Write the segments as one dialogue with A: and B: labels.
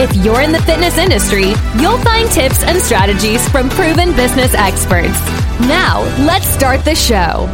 A: If you're in the fitness industry, you'll find tips and strategies from proven business experts. Now, let's start the show.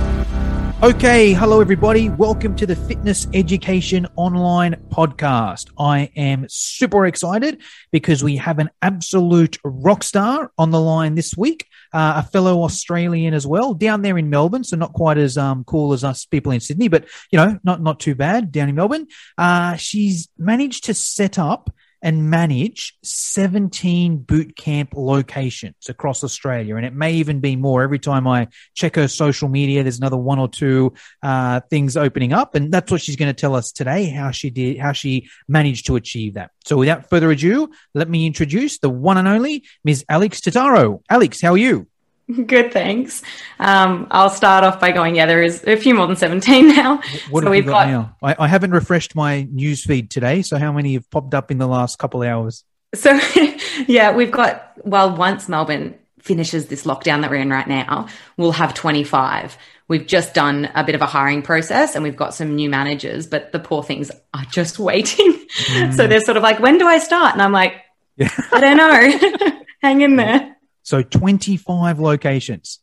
B: Okay, hello everybody. Welcome to the Fitness Education Online Podcast. I am super excited because we have an absolute rock star on the line this week, uh, a fellow Australian as well, down there in Melbourne. So not quite as um, cool as us people in Sydney, but you know, not not too bad down in Melbourne. Uh, she's managed to set up and manage 17 boot camp locations across Australia. And it may even be more. Every time I check her social media, there's another one or two uh, things opening up. And that's what she's going to tell us today, how she did, how she managed to achieve that. So without further ado, let me introduce the one and only Ms. Alex Totaro. Alex, how are you?
C: Good, thanks. Um, I'll start off by going, yeah, there is a few more than 17 now.
B: What so have we've got, got, now? I, I, haven't refreshed my news feed today. So how many have popped up in the last couple of hours?
C: So, yeah, we've got, well, once Melbourne finishes this lockdown that we're in right now, we'll have 25. We've just done a bit of a hiring process and we've got some new managers, but the poor things are just waiting. Mm. so they're sort of like, when do I start? And I'm like, yeah. I don't know. Hang in there.
B: So 25 locations.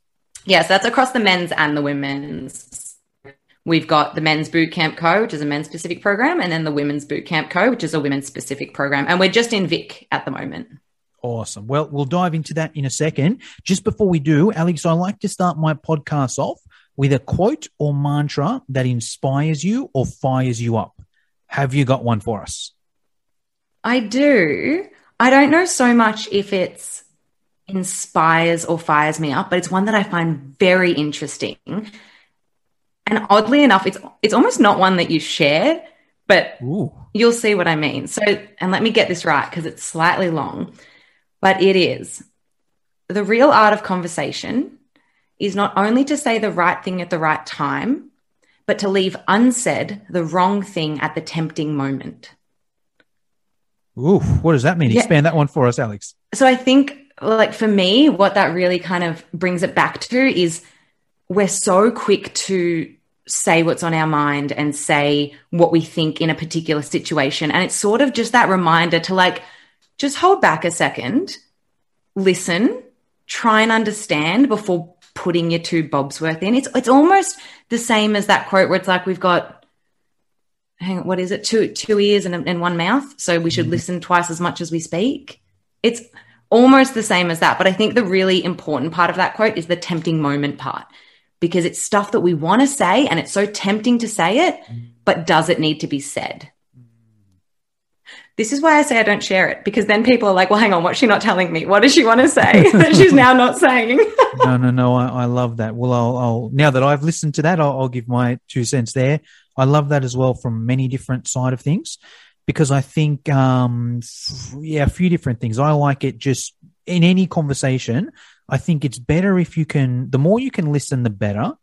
C: Yes, that's across the men's and the women's. We've got the men's boot camp co, which is a men's specific program, and then the women's boot camp co, which is a women's specific program. And we're just in Vic at the moment.
B: Awesome. Well, we'll dive into that in a second. Just before we do, Alex, I like to start my podcast off with a quote or mantra that inspires you or fires you up. Have you got one for us?
C: I do. I don't know so much if it's inspires or fires me up, but it's one that I find very interesting. And oddly enough, it's it's almost not one that you share, but Ooh. you'll see what I mean. So, and let me get this right because it's slightly long, but it is the real art of conversation is not only to say the right thing at the right time, but to leave unsaid the wrong thing at the tempting moment.
B: Ooh, what does that mean? Yeah. Expand that one for us, Alex.
C: So I think like for me, what that really kind of brings it back to is we're so quick to say what's on our mind and say what we think in a particular situation. And it's sort of just that reminder to like, just hold back a second, listen, try and understand before putting your two bobs worth in. It's it's almost the same as that quote where it's like we've got hang on, what is it? Two two ears and, and one mouth. So we should mm-hmm. listen twice as much as we speak. It's almost the same as that. But I think the really important part of that quote is the tempting moment part because it's stuff that we want to say and it's so tempting to say it, but does it need to be said? This is why I say I don't share it because then people are like, well, hang on, what's she not telling me? What does she want to say that she's now not saying?
B: no, no, no. I, I, love that. Well, I'll, I'll, now that I've listened to that, I'll, I'll give my two cents there. I love that as well from many different side of things because I think, um, yeah, a few different things. I like it just in any conversation. I think it's better if you can, the more you can listen, the better.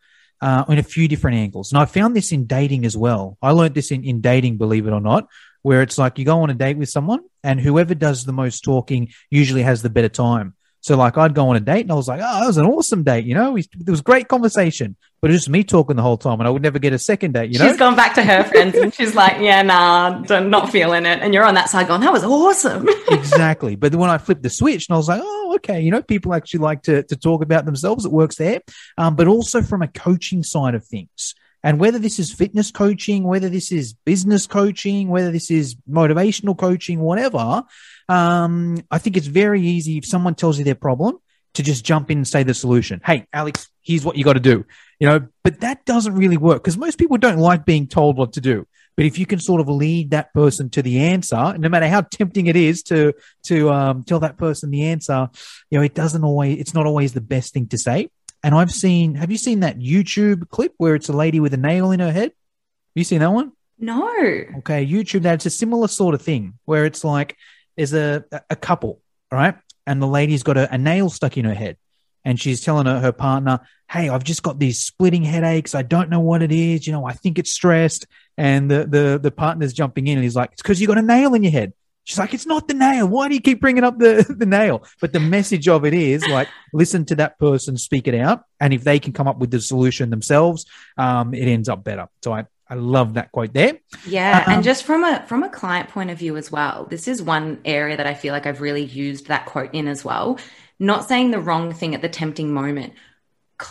B: Uh, in a few different angles. And I found this in dating as well. I learned this in, in dating, believe it or not, where it's like you go on a date with someone and whoever does the most talking usually has the better time. So like I'd go on a date and I was like, oh, that was an awesome date. You know, there was great conversation, but it was just me talking the whole time and I would never get a second date. You know,
C: she's gone back to her friends and she's like, yeah, nah, not feeling it. And you're on that side going, that was awesome.
B: exactly. But when I flipped the switch and I was like, oh, okay. You know, people actually like to, to talk about themselves. It works there. Um, but also from a coaching side of things. And whether this is fitness coaching, whether this is business coaching, whether this is motivational coaching, whatever, um, I think it's very easy if someone tells you their problem to just jump in and say the solution. Hey, Alex, here's what you got to do. You know, but that doesn't really work because most people don't like being told what to do. But if you can sort of lead that person to the answer, no matter how tempting it is to to um, tell that person the answer, you know, it doesn't always. It's not always the best thing to say. And I've seen. Have you seen that YouTube clip where it's a lady with a nail in her head? Have you seen that one?
C: No.
B: Okay, YouTube. That's a similar sort of thing where it's like there's a a couple, right? And the lady's got a, a nail stuck in her head, and she's telling her, her partner, Hey, I've just got these splitting headaches. I don't know what it is. You know, I think it's stressed. And the, the, the partner's jumping in and he's like, it's because you got a nail in your head. She's like, it's not the nail. Why do you keep bringing up the, the nail? But the message of it is like, listen to that person, speak it out. And if they can come up with the solution themselves, um, it ends up better. So I, I love that quote there.
C: Yeah, um, and just from a from a client point of view as well, this is one area that I feel like I've really used that quote in as well. Not saying the wrong thing at the tempting moment,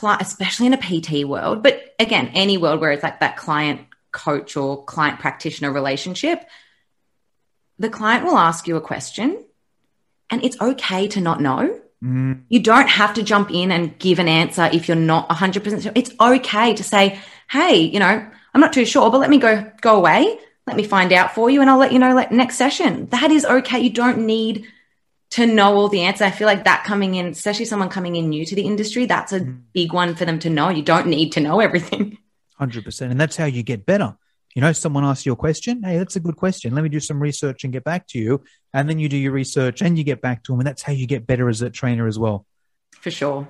C: especially in a PT world, but again, any world where it's like that client coach or client practitioner relationship, the client will ask you a question, and it's okay to not know.
B: Mm.
C: You don't have to jump in and give an answer if you're not 100% sure. It's okay to say, hey, you know, I'm not too sure, but let me go go away. Let me find out for you, and I'll let you know like, next session. That is okay. You don't need to know all the answers. I feel like that coming in, especially someone coming in new to the industry, that's a mm. big one for them to know. You don't need to know everything.
B: Hundred percent, and that's how you get better. You know, someone asks you a question. Hey, that's a good question. Let me do some research and get back to you. And then you do your research and you get back to them, and that's how you get better as a trainer as well.
C: For sure.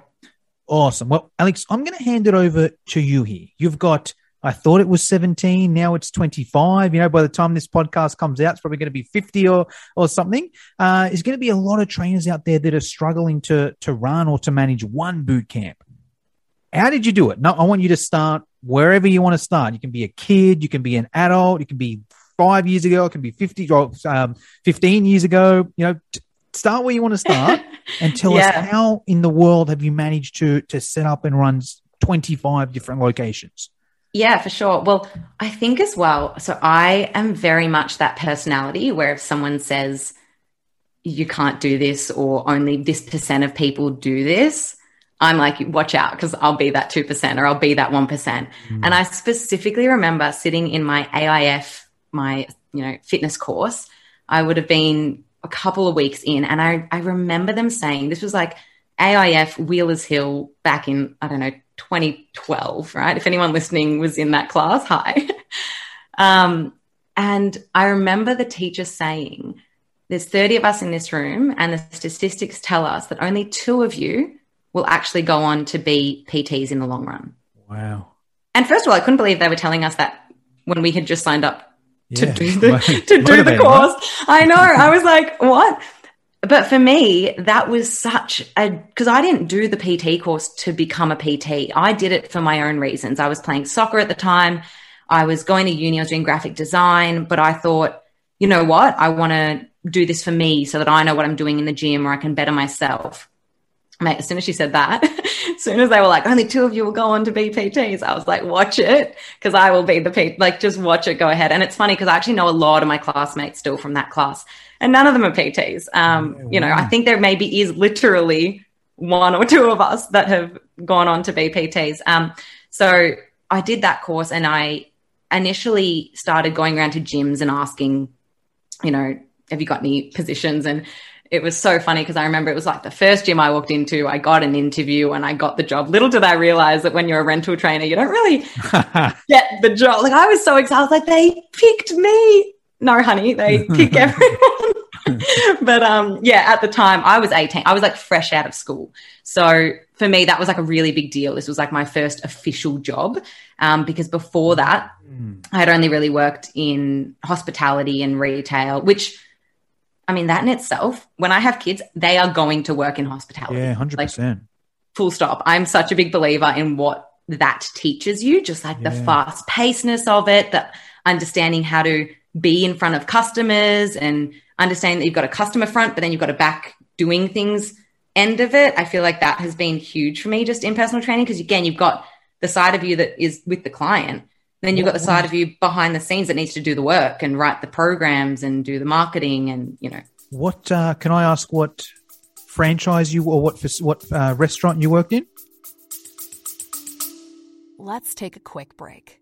B: Awesome. Well, Alex, I'm going to hand it over to you here. You've got I thought it was 17. Now it's 25. You know, by the time this podcast comes out, it's probably going to be 50 or, or something. Uh, there's going to be a lot of trainers out there that are struggling to, to run or to manage one boot camp. How did you do it? No, I want you to start wherever you want to start. You can be a kid, you can be an adult, you can be five years ago, it can be 50 or um, 15 years ago. You know, t- start where you want to start and tell yeah. us how in the world have you managed to, to set up and run 25 different locations?
C: Yeah, for sure. Well, I think as well. So I am very much that personality where if someone says you can't do this or only this percent of people do this, I'm like, watch out because I'll be that 2% or I'll be that 1%. Mm. And I specifically remember sitting in my AIF, my, you know, fitness course. I would have been a couple of weeks in and I, I remember them saying this was like AIF Wheelers Hill back in, I don't know, 2012, right? If anyone listening was in that class, hi. um, and I remember the teacher saying, There's 30 of us in this room, and the statistics tell us that only two of you will actually go on to be PTs in the long run.
B: Wow.
C: And first of all, I couldn't believe they were telling us that when we had just signed up to yeah. do the to do the course. I know. I was like, what? But for me, that was such a because I didn't do the PT course to become a PT. I did it for my own reasons. I was playing soccer at the time. I was going to uni, I was doing graphic design, but I thought, you know what? I want to do this for me so that I know what I'm doing in the gym or I can better myself. Mate, as soon as she said that, as soon as they were like, only two of you will go on to be PTs, I was like, watch it, because I will be the P. Like, just watch it, go ahead. And it's funny because I actually know a lot of my classmates still from that class and none of them are PTs. Um, you know, I think there maybe is literally one or two of us that have gone on to be PTs. Um, so I did that course and I initially started going around to gyms and asking, you know, have you got any positions? And it was so funny because I remember it was like the first gym I walked into, I got an interview and I got the job. Little did I realize that when you're a rental trainer, you don't really get the job. Like I was so excited. I was like, they picked me no, honey, they pick everyone. but um, yeah, at the time I was 18. I was like fresh out of school. So for me, that was like a really big deal. This was like my first official job um, because before that, mm. I had only really worked in hospitality and retail, which I mean, that in itself, when I have kids, they are going to work in hospitality.
B: Yeah, 100%. Like,
C: full stop. I'm such a big believer in what that teaches you, just like yeah. the fast pacedness of it, the understanding how to be in front of customers and understanding that you've got a customer front, but then you've got a back doing things end of it. I feel like that has been huge for me just in personal training because again, you've got the side of you that is with the client. Then you've got the side of you behind the scenes that needs to do the work and write the programs and do the marketing and you know.
B: What uh, can I ask? What franchise you or what what uh, restaurant you worked in?
A: Let's take a quick break.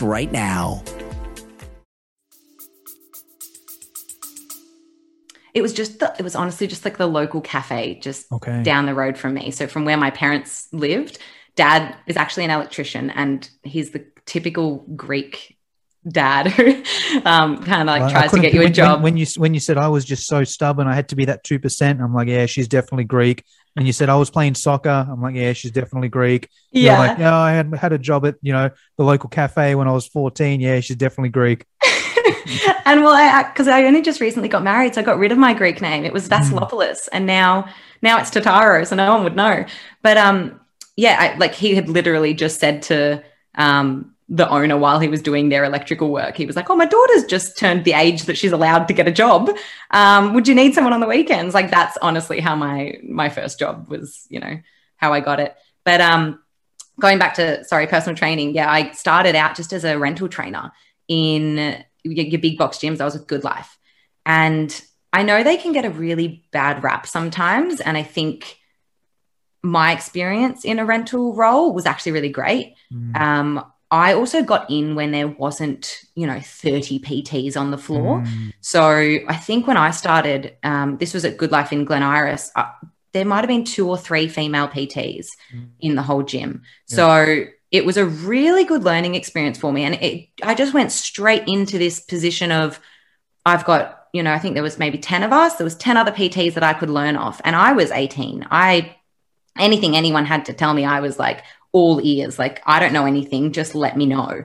D: right now now.
C: It was just the, it was honestly just like the local cafe just
B: Okay.
C: down the road from me. So from where my parents lived, dad is actually an electrician and he's the typical Greek dad who um, kind of like
B: I- I
C: tries to get you a
B: when,
C: job.
B: When, when you when you said I was just so stubborn, I had to be that two percent. I'm like, yeah, she's definitely Greek. And you said I was playing soccer. I'm like, yeah, she's definitely Greek. You're
C: yeah.
B: like, yeah, I had had a job at you know the local cafe when I was 14. Yeah, she's definitely Greek.
C: and well, I because I only just recently got married, so I got rid of my Greek name. It was
B: Hmm.
C: Vasilopoulos, and now now it's Tataro, so no one would know. But um, yeah, I, like he had literally just said to um the owner while he was doing their electrical work, he was like, "Oh, my daughter's just turned the age that she's allowed to get a job. Um, would you need someone on the weekends?" Like that's honestly how my my first job was. You know how I got it. But um, going back to sorry personal training, yeah, I started out just as a rental trainer in your, your big box gyms. I was with Good Life, and I know they can get a really bad rap sometimes, and I think my experience in a rental role was actually really great.
B: Mm.
C: Um, I also got in when there wasn't, you know, 30 PTs on the floor.
B: Mm.
C: So I think when I started, um, this was at Good Life in Glen Iris, uh, there might have been two or three female PTs
B: Mm.
C: in the whole gym. So it was a really good learning experience for me. And it, I just went straight into this position of, I've got, you know, I think there was maybe 10 of us. There was 10 other PTs that I could learn off. And I was 18. I, anything anyone had to tell me, I was like all ears. Like, I don't know anything. Just let me know.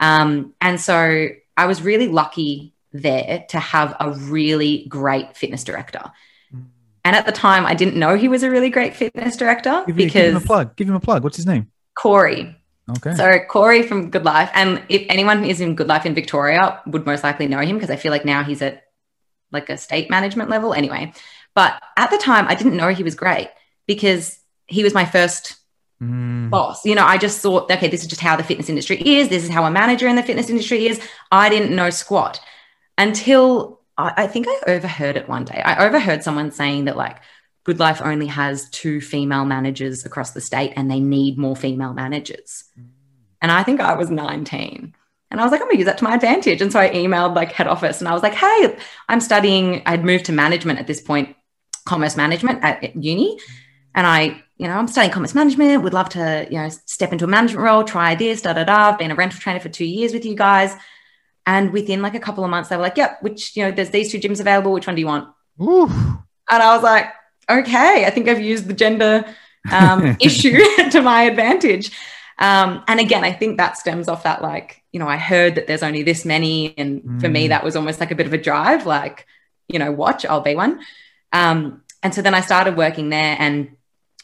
C: Um, and so I was really lucky there to have a really great fitness director.
B: Mm.
C: And at the time, I didn't know he was a really great fitness director
B: Give, me- give him a
C: because
B: plug. Give him a plug. What's his name?
C: Corey.
B: Okay.
C: So Corey from Good Life, and if anyone is in Good Life in Victoria, would most likely know him because I feel like now he's at like a state management level anyway. But at the time, I didn't know he was great because he was my first
B: Mm.
C: boss. You know, I just thought, okay, this is just how the fitness industry is. This is how a manager in the fitness industry is. I didn't know squat until I, I think I overheard it one day. I overheard someone saying that like Good Life only has two female managers across the state and they need more female managers. And I think I was 19. And I was like, I'm gonna use that to my advantage. And so I emailed like head office and I was like, hey, I'm studying, I'd moved to management at this point, commerce management at, at uni. And I, you know, I'm studying commerce management, would love to, you know, step into a management role, try this, da da da. I've been a rental trainer for two years with you guys. And within like a couple of months, they were like, yep, which, you know, there's these two gyms available. Which one do you want?
B: Ooh.
C: And I was like, okay, I think I've used the gender um, issue to my advantage. Um, and again, I think that stems off that, like, you know, I heard that there's only this many. And for me,
B: Mm.
C: that was almost like a bit of a drive, like, you know, watch, I'll be one. Um, and so then I started working there, and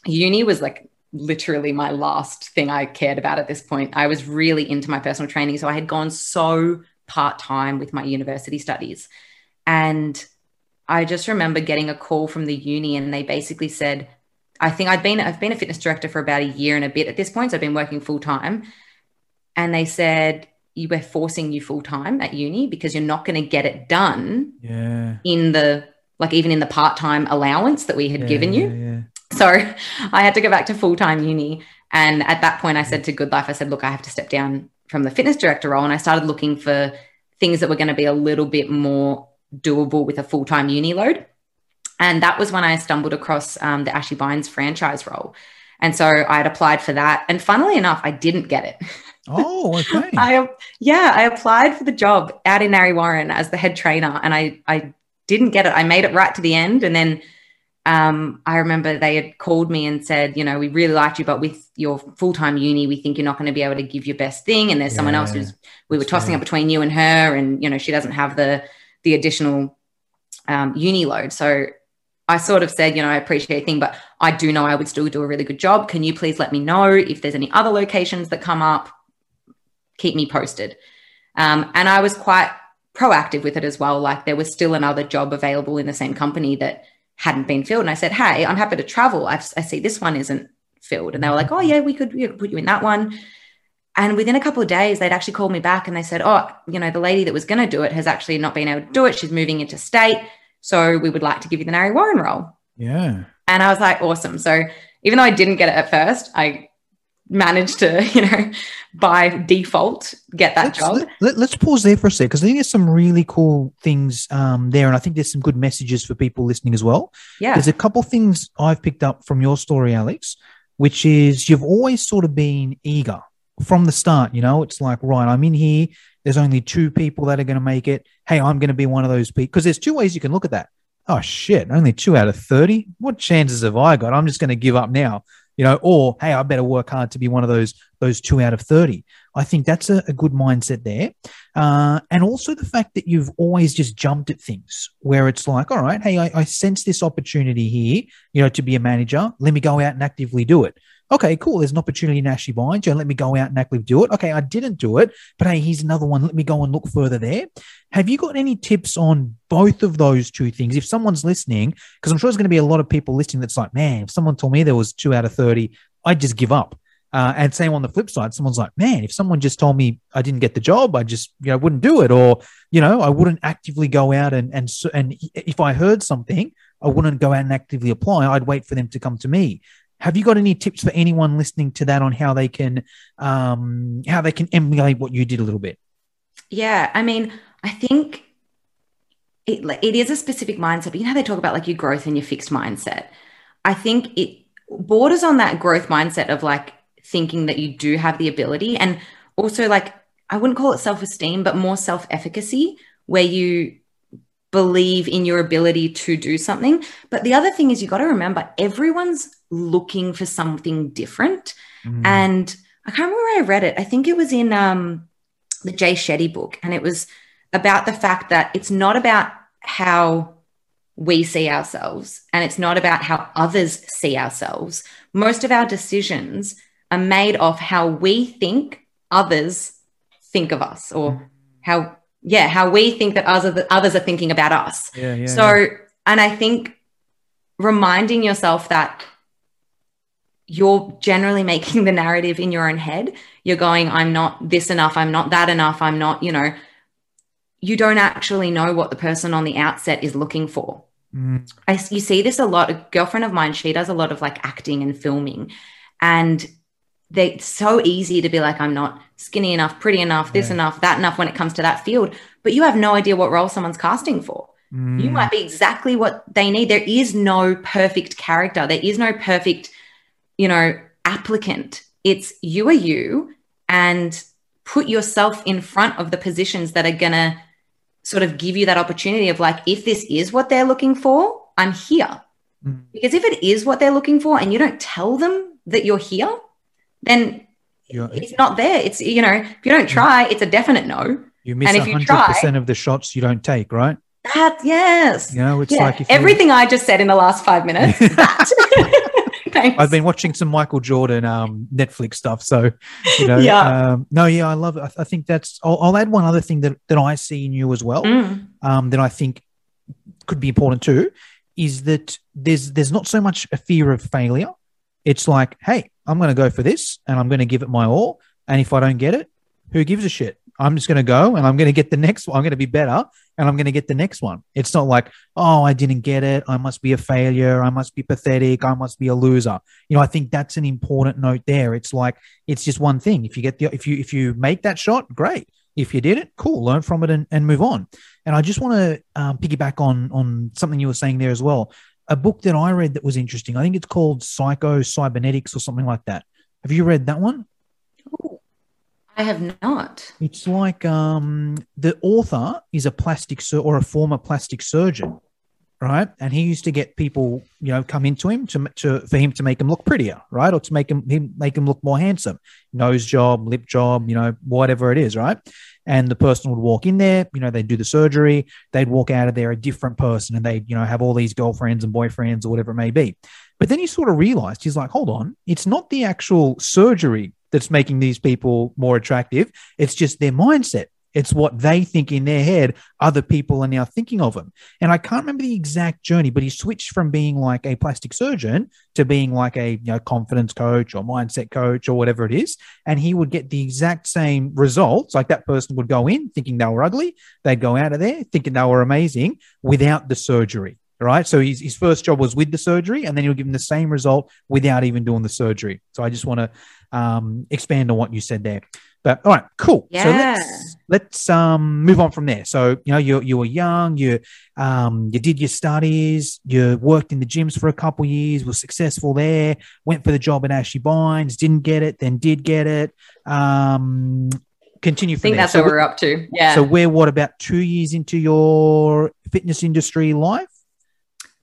C: uni was like literally my last thing I cared about at this point. I was really into my personal training. So I had gone so part time with my university studies. And I just remember getting a call from the uni and they basically said, I think I'd been I've been a fitness director for about a year and a bit at this point. So I've been working full time. And they said, You were forcing you full time at uni because you're not going to get it done
B: Yeah.
C: in the like even in the part-time allowance that we had
B: yeah,
C: given you.
B: Yeah, yeah.
C: So I had to go back to full time uni. And at that point, I said to Good Life, I said, look, I have to step down from the fitness director role. And I started looking for things that were going to be a little bit more doable with a full time uni load. And that was when I stumbled across um, the Ashy Bines franchise role. And so I had applied for that. And funnily enough, I didn't get it.
B: Oh, okay.
C: I yeah, I applied for the job out in Narre Warren as the head trainer, and I I didn't get it. I made it right to the end, and then um, I remember they had called me and said, you know, we really liked you, but with your full time uni, we think you're not going to be able to give your best thing, and there's someone else who's we were tossing it between you and her, and you know, she doesn't have the the additional um, uni load, so. I sort of said, you know, I appreciate the thing, but I do know I would still do a really good job. Can you please let me know if there's any other locations that come up? keep me posted. Um, and I was quite proactive with it as well. Like there was still another job available in the same company that hadn't been filled. And I said, Hey, I'm happy to travel. I've, i see this one isn't filled. And they were like, Oh, yeah, we could, we could put you in that one. And within a couple of days, they'd actually called me back and they said, Oh, you know, the lady that was going to do it has actually not been able to do it. She's moving into state. So we would like to give you the Narre Warren role.
B: Yeah.
C: And I was like, Awesome. So even though I didn't get it at first, I managed to, you know, by default get that
B: let's,
C: job.
B: Let, us pause there for a sec because I think there's some really cool things um, there, and I think there's some good messages for people listening as well.
C: Yeah,
B: there's a couple things I've picked up from your story, Alex, which is you've always sort of been eager from the start. You know, it's like right, I'm in here. There's only two people that are going to make it. Hey, I'm going to be one of those people because there's two ways you can look at that. Oh shit, only two out of thirty. What chances have I got? I'm just going to give up now you know, or hey, I better work hard to be one of those those two out of thirty. I think that's a, a good mindset there, uh, and also the fact that you've always just jumped at things where it's like, all right, hey, I, I sense this opportunity here, you know, to be a manager. Let me go out and actively do it okay, cool. There's an opportunity nationally behind you. Let me go out and actively do it. Okay, I didn't do it, but hey, here's another one. Let me go and look further there. Have you got any tips on both of those two things? If someone's listening, because I'm sure there's going to be a lot of people listening that's like, man, if someone told me there was two out of 30, I'd just give up. Uh, and same on the flip side, someone's like, man, if someone just told me I didn't get the job, I just, you know, wouldn't do it. Or, you know, I wouldn't actively go out and, and, and if I heard something, I wouldn't go out and actively apply. I'd wait for them to come to me. Have you got any tips for anyone listening to that on how they can um, how they can emulate what you did a little bit?
C: Yeah, I mean, I think it it is a specific mindset. But you know how they talk about like your growth and your fixed mindset. I think it borders on that growth mindset of like thinking that you do have the ability, and also like I wouldn't call it self esteem, but more self efficacy, where you believe in your ability to do something. But the other thing is, you got to remember everyone's looking for something different. Mm. And I can't remember where I read it. I think it was in um, the Jay Shetty book, and it was about the fact that it's not about how we see ourselves and it's not about how others see ourselves. Most of our decisions are made of how we think others think of us or mm. how yeah how we think that others others are thinking about us
B: yeah, yeah,
C: so
B: yeah.
C: and i think reminding yourself that you're generally making the narrative in your own head. You're going, I'm not this enough, I'm not that enough, I'm not, you know, you don't actually know what the person on the outset is looking for. Mm. I, you see this a lot. A girlfriend of mine, she does a lot of like acting and filming. And they, it's so easy to be like, I'm not skinny enough, pretty enough, this yeah. enough, that enough when it comes to that field. But you have no idea what role someone's casting for. Mm. You might be exactly what they need. There is no perfect character, there is no perfect you know, applicant. It's you are you and put yourself in front of the positions that are going to sort of give you that opportunity of like, if this is what they're looking for, I'm here. Mm. Because if it is what they're looking for and you don't tell them that you're here, then you're, it's not there. It's, you know, if you don't try, it's a definite no.
B: You miss and if 100% you try, of the shots you don't take, right?
C: That, yes.
B: You know, it's yeah. like
C: everything I just said in the last five minutes.
B: Thanks. I've been watching some Michael Jordan um, Netflix stuff. So, you know, yeah. Um, no, yeah, I love it. I, I think that's, I'll, I'll, add one other thing that, that I see in you as well mm. um, that I think could be important too is that there's there's not so much a fear of failure. It's like, hey, I'm going to go for this and I'm going to give it my all. And if I don't get it, who gives a shit? I'm just going to go and I'm going to get the next one. I'm going to be better and I'm going to get the next one. It's not like, oh, I didn't get it. I must be a failure. I must be pathetic. I must be a loser. You know, I think that's an important note there. It's like, it's just one thing. If you get the, if you, if you make that shot, great. If you did it, cool, learn from it and, and move on. And I just want to um, piggyback on, on something you were saying there as well. A book that I read that was interesting. I think it's called Psycho Cybernetics or something like that. Have you read that one?
C: I have not.
B: It's like um, the author is a plastic sur- or a former plastic surgeon, right? And he used to get people, you know, come into him to, to for him to make him look prettier, right, or to make him, him make him look more handsome, nose job, lip job, you know, whatever it is, right? And the person would walk in there, you know, they'd do the surgery, they'd walk out of there a different person, and they'd, you know, have all these girlfriends and boyfriends or whatever it may be. But then he sort of realized he's like, hold on, it's not the actual surgery that's making these people more attractive. It's just their mindset. It's what they think in their head other people are now thinking of him. And I can't remember the exact journey, but he switched from being like a plastic surgeon to being like a you know confidence coach or mindset coach or whatever it is. And he would get the exact same results. Like that person would go in thinking they were ugly, they'd go out of there thinking they were amazing without the surgery. Right. So his, his first job was with the surgery, and then he'll give him the same result without even doing the surgery. So I just want to um, expand on what you said there. But all right, cool.
C: Yeah.
B: So let's let's um move on from there. So you know you you were young, you um you did your studies, you worked in the gyms for a couple years, was successful there, went for the job at Ashy Bines, didn't get it, then did get it. Um continue
C: I think
B: there.
C: that's
B: so,
C: what we're up to. Yeah.
B: so we're what about two years into your fitness industry life?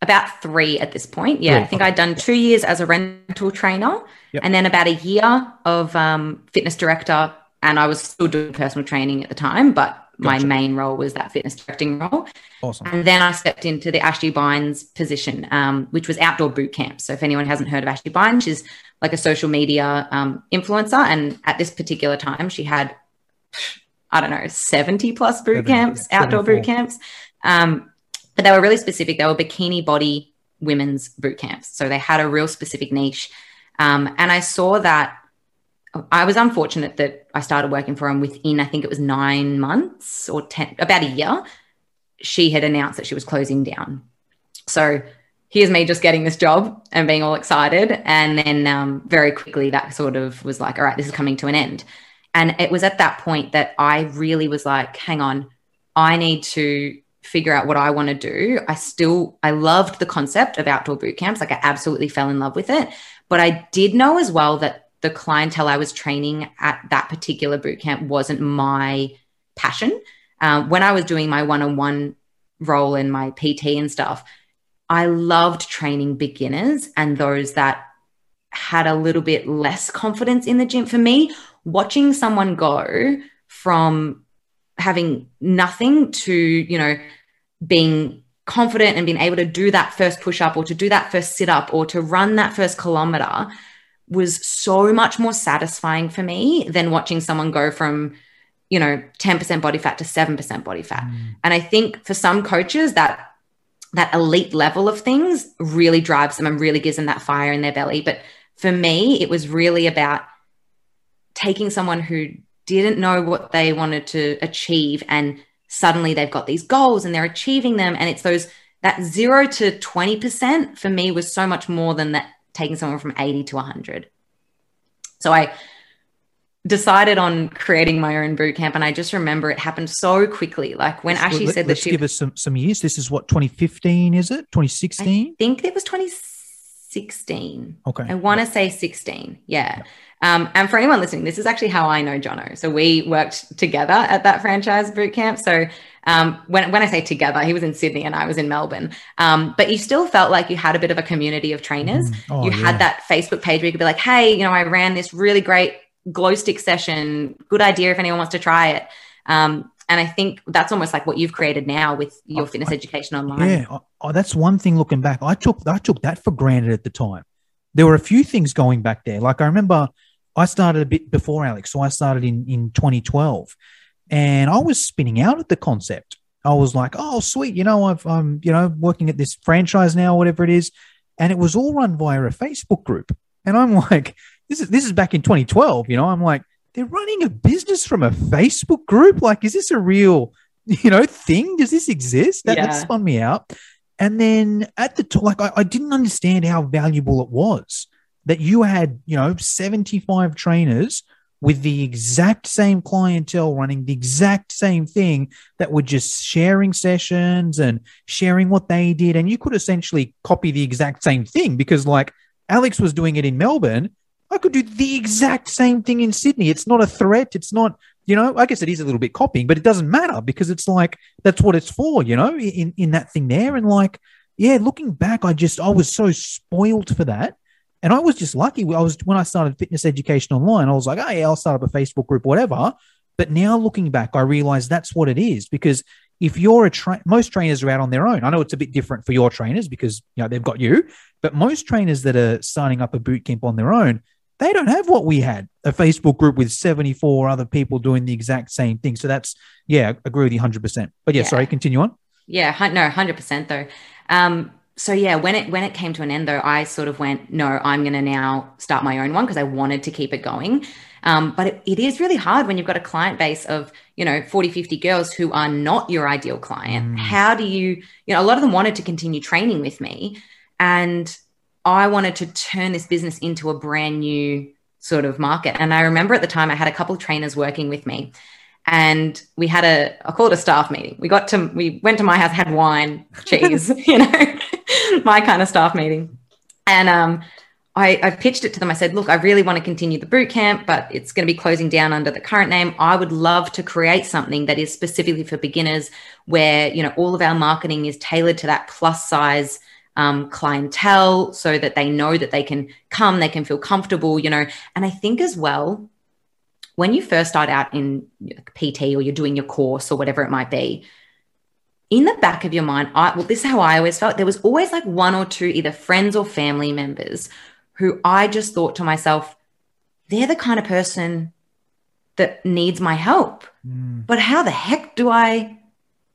C: about three at this point. Yeah,
B: Three,
C: I think. I'd done two years as a rental trainer
B: Yep.
C: and then about a year of um, fitness director. And I was still doing personal training at the time, but my main role was that fitness directing role.
B: Awesome.
C: And then I stepped into the Ashy Bines position, um, which was outdoor boot camp. So if anyone hasn't heard of Ashy Bines, she's like a social media um, influencer. And at this particular time, she had, I don't know, 70 plus boot
B: 70,
C: camps,
B: yeah,
C: outdoor boot camps. Um, but they were really specific. They were bikini body women's boot camps. So they had a real specific niche. Um, and I saw that I was unfortunate that I started working for him within, I think it was nine months or 10, about a year. She had announced that she was closing down. So here's me just getting this job and being all excited. And then um, very quickly, that sort of was like, all right, this is coming to an end. And it was at that point that I really was like, hang on, I need to figure out what I want to do. I still, I loved the concept of outdoor boot camps. Like I absolutely fell in love with it. But I did know as well that the clientele I was training at that particular boot camp wasn't my passion. Um, when I was doing my one on one role in my PT and stuff, I loved training beginners and those that had a little bit less confidence in the gym. For me, watching someone go from having nothing to, you know, being confident and being able to do that first push up or to do that first sit up or to run that first kilometer was so much more satisfying for me than watching someone go from you know 10% body fat to 7% body fat. Mm. And i think for some coaches that that elite level of things really drives them and really gives them that fire in their belly. But for me it was really about taking someone who didn't know what they wanted to achieve and suddenly they've got these goals and they're achieving them. And it's those that 0 to 20% for me was so much more than that taking someone from 80 to 100 so i decided on creating my own boot camp and i just remember it happened so quickly like when Ashy
B: Let-
C: said that
B: let's
C: she
B: give us some some years. This is what 2015 is it? 2016?
C: I think it was 2016.
B: Okay.
C: I want to say 16. Yeah. Um, and for anyone listening, this is actually how I know Jono. So we worked together at that franchise boot camp. So um, when, when I say together, he was in Sydney and I was in Melbourne. Um, but you still felt like you had a bit of a community of trainers.
B: Mm. Oh,
C: you
B: yeah.
C: had that Facebook page where you could be like, hey, you know, I ran this really great glow stick session. Good idea if anyone wants to try it. Um, and I think that's almost like what you've created now with your
B: I-
C: fitness
B: I-
C: education online.
B: Yeah, oh, oh, that's one thing. Looking back, I took I took that for granted at the time. There were a few things going back there. Like I remember, I started a bit before Alex, so I started in in 2012, and I was spinning out at the concept. I was like, "Oh, sweet, you know, I've I'm you know working at this franchise now, whatever it is," and it was all run via a Facebook group. And I'm like, "This is this is back in 2012." You know, I'm like, "They're running a business from a Facebook group. Like, is this a real?" you know, thing? Does this exist? That, that spun me out. And then at the time, like I, I didn't understand how valuable it was that you had, you know, 75 trainers with the exact same clientele running the exact same thing that were just sharing sessions and sharing what they did. And you could essentially copy the exact same thing because, like, Alex was doing it in Melbourne. I could do the exact same thing in Sydney. It's not a threat. It's not, you know, I guess it is a little bit copying, but it doesn't matter because it's like that's what it's for, you know, in, in that thing there. And like, yeah, looking back, I just, I was so spoiled for that. And I was just lucky. I was, when I started fitness education online, I was like, oh, yeah, I'll start up a Facebook group, whatever. But now looking back, I realize that's what it is because if you're a train, most trainers are out on their own. I know it's a bit different for your trainers because, you know, they've got you, but most trainers that are signing up a boot camp on their own, they don't have what we had a Facebook group with 74 other people doing the exact same thing. So that's, yeah, I agree with you 100%. But yeah,
C: Yeah.
B: sorry, continue on.
C: Yeah, no, hundred percent though. Um, so yeah, when it when it came to an end though, I sort of went, no, I'm going to now start my own one because I wanted to keep it going. Um, but it, it is really hard when you've got a client base of you know 40 50 girls who are not your ideal client
B: Mm.
C: how do you you know a lot of them wanted to continue training with me and i wanted to turn this business into a brand new sort of market and i remember at the time i had a couple of trainers working with me and we had a i call it a staff meeting we got to we went to my house had wine cheese you know my kind of staff meeting and um I, I pitched it to them. I said, look, I really want to continue the boot camp, but it's going to be closing down under the current name. I would love to create something that is specifically for beginners where, you know, all of our marketing is tailored to that plus size um, clientele so that they know that they can come, they can feel comfortable, you know. And I think as well, when you first start out in PT or you're doing your course or whatever it might be, in the back of your mind, I, well, this is how I always felt. There was always like one or two, either friends or family members who I just thought to myself, they're the kind of person that needs my help.
B: Mm,
C: But how the heck do I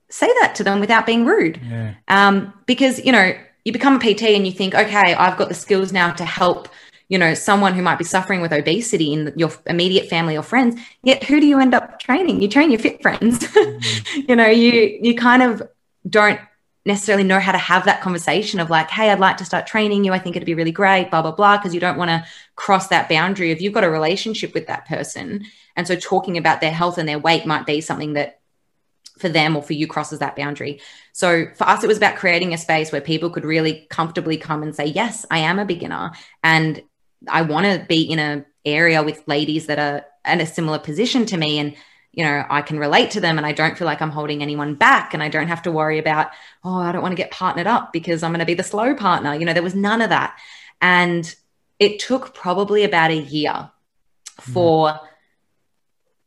C: say that to them without being rude?
B: yeah.
C: um, because you know you become a PT and you think, okay, I've got the skills now to help you know someone who might be suffering with obesity in your immediate family or friends. Yet who do you end up training? You train your fit friends. Mm. you know, you you kind of don't necessarily know how to have that conversation of like, hey, I'd like to start training you. I think it'd be really great, blah blah blah, because you don't want to cross that boundary if you've got a relationship with that person. And so talking about their health and their weight might be something that for them or for you crosses that boundary. So for us, it was about creating a space where people could really comfortably come and say, yes, I am a beginner. And I want to be in a area with ladies that are in a similar position to me. And, you know, I can relate to them and I don't feel like I'm holding anyone back. And I don't have to worry about, oh, I don't want to get partnered up because I'm going to be the slow partner. You know, there was none of that. And it took probably about a year mm-hmm. for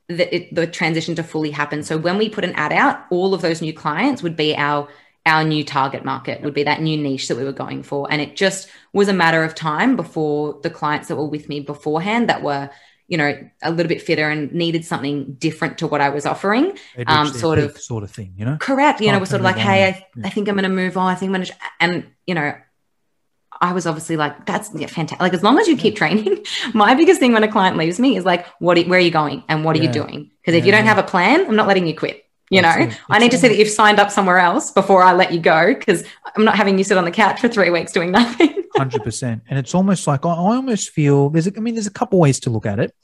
C: the, it, the transition to fully happen. So when we put an ad out, all of those new clients would be our our new target market would be that new niche that we were going for and it just was a matter of time before the clients that were with me beforehand that were you know a little bit fitter and needed something different to what I was offering Um, sort of-
B: sort of thing, you know?
C: correct you know we're sort of like hey. I,
B: Yeah.
C: I think i'm going to move on i think i'm going to and you know i was obviously like that's yeah, fantastic like as long as you keep training my biggest thing when a client leaves me is like what where are you going and what are
B: Yeah.
C: you doing because if
B: Yeah,
C: you don't have a plan i'm not letting you quit you know i need to see that you've signed up somewhere else before i let you go because i'm not having you sit on the couch for three weeks doing nothing
B: Hundred percent, and it's almost like I, I almost feel there's. A, I mean, there's a couple ways to look at it.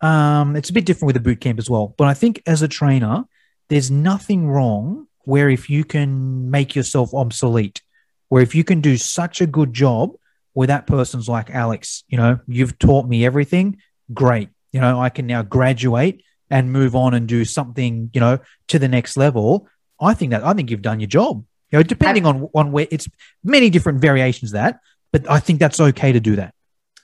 B: Um, it's a bit different with a boot camp as well, but I think as a trainer, there's nothing wrong where if you can make yourself obsolete, where if you can do such a good job where that person's like Alex, you know, you've taught me everything, great. You know, I can now graduate and move on and do something, you know, to the next level. I think that I think you've done your job. You know, depending on on where it's many different variations of that, but I think that's okay to do that.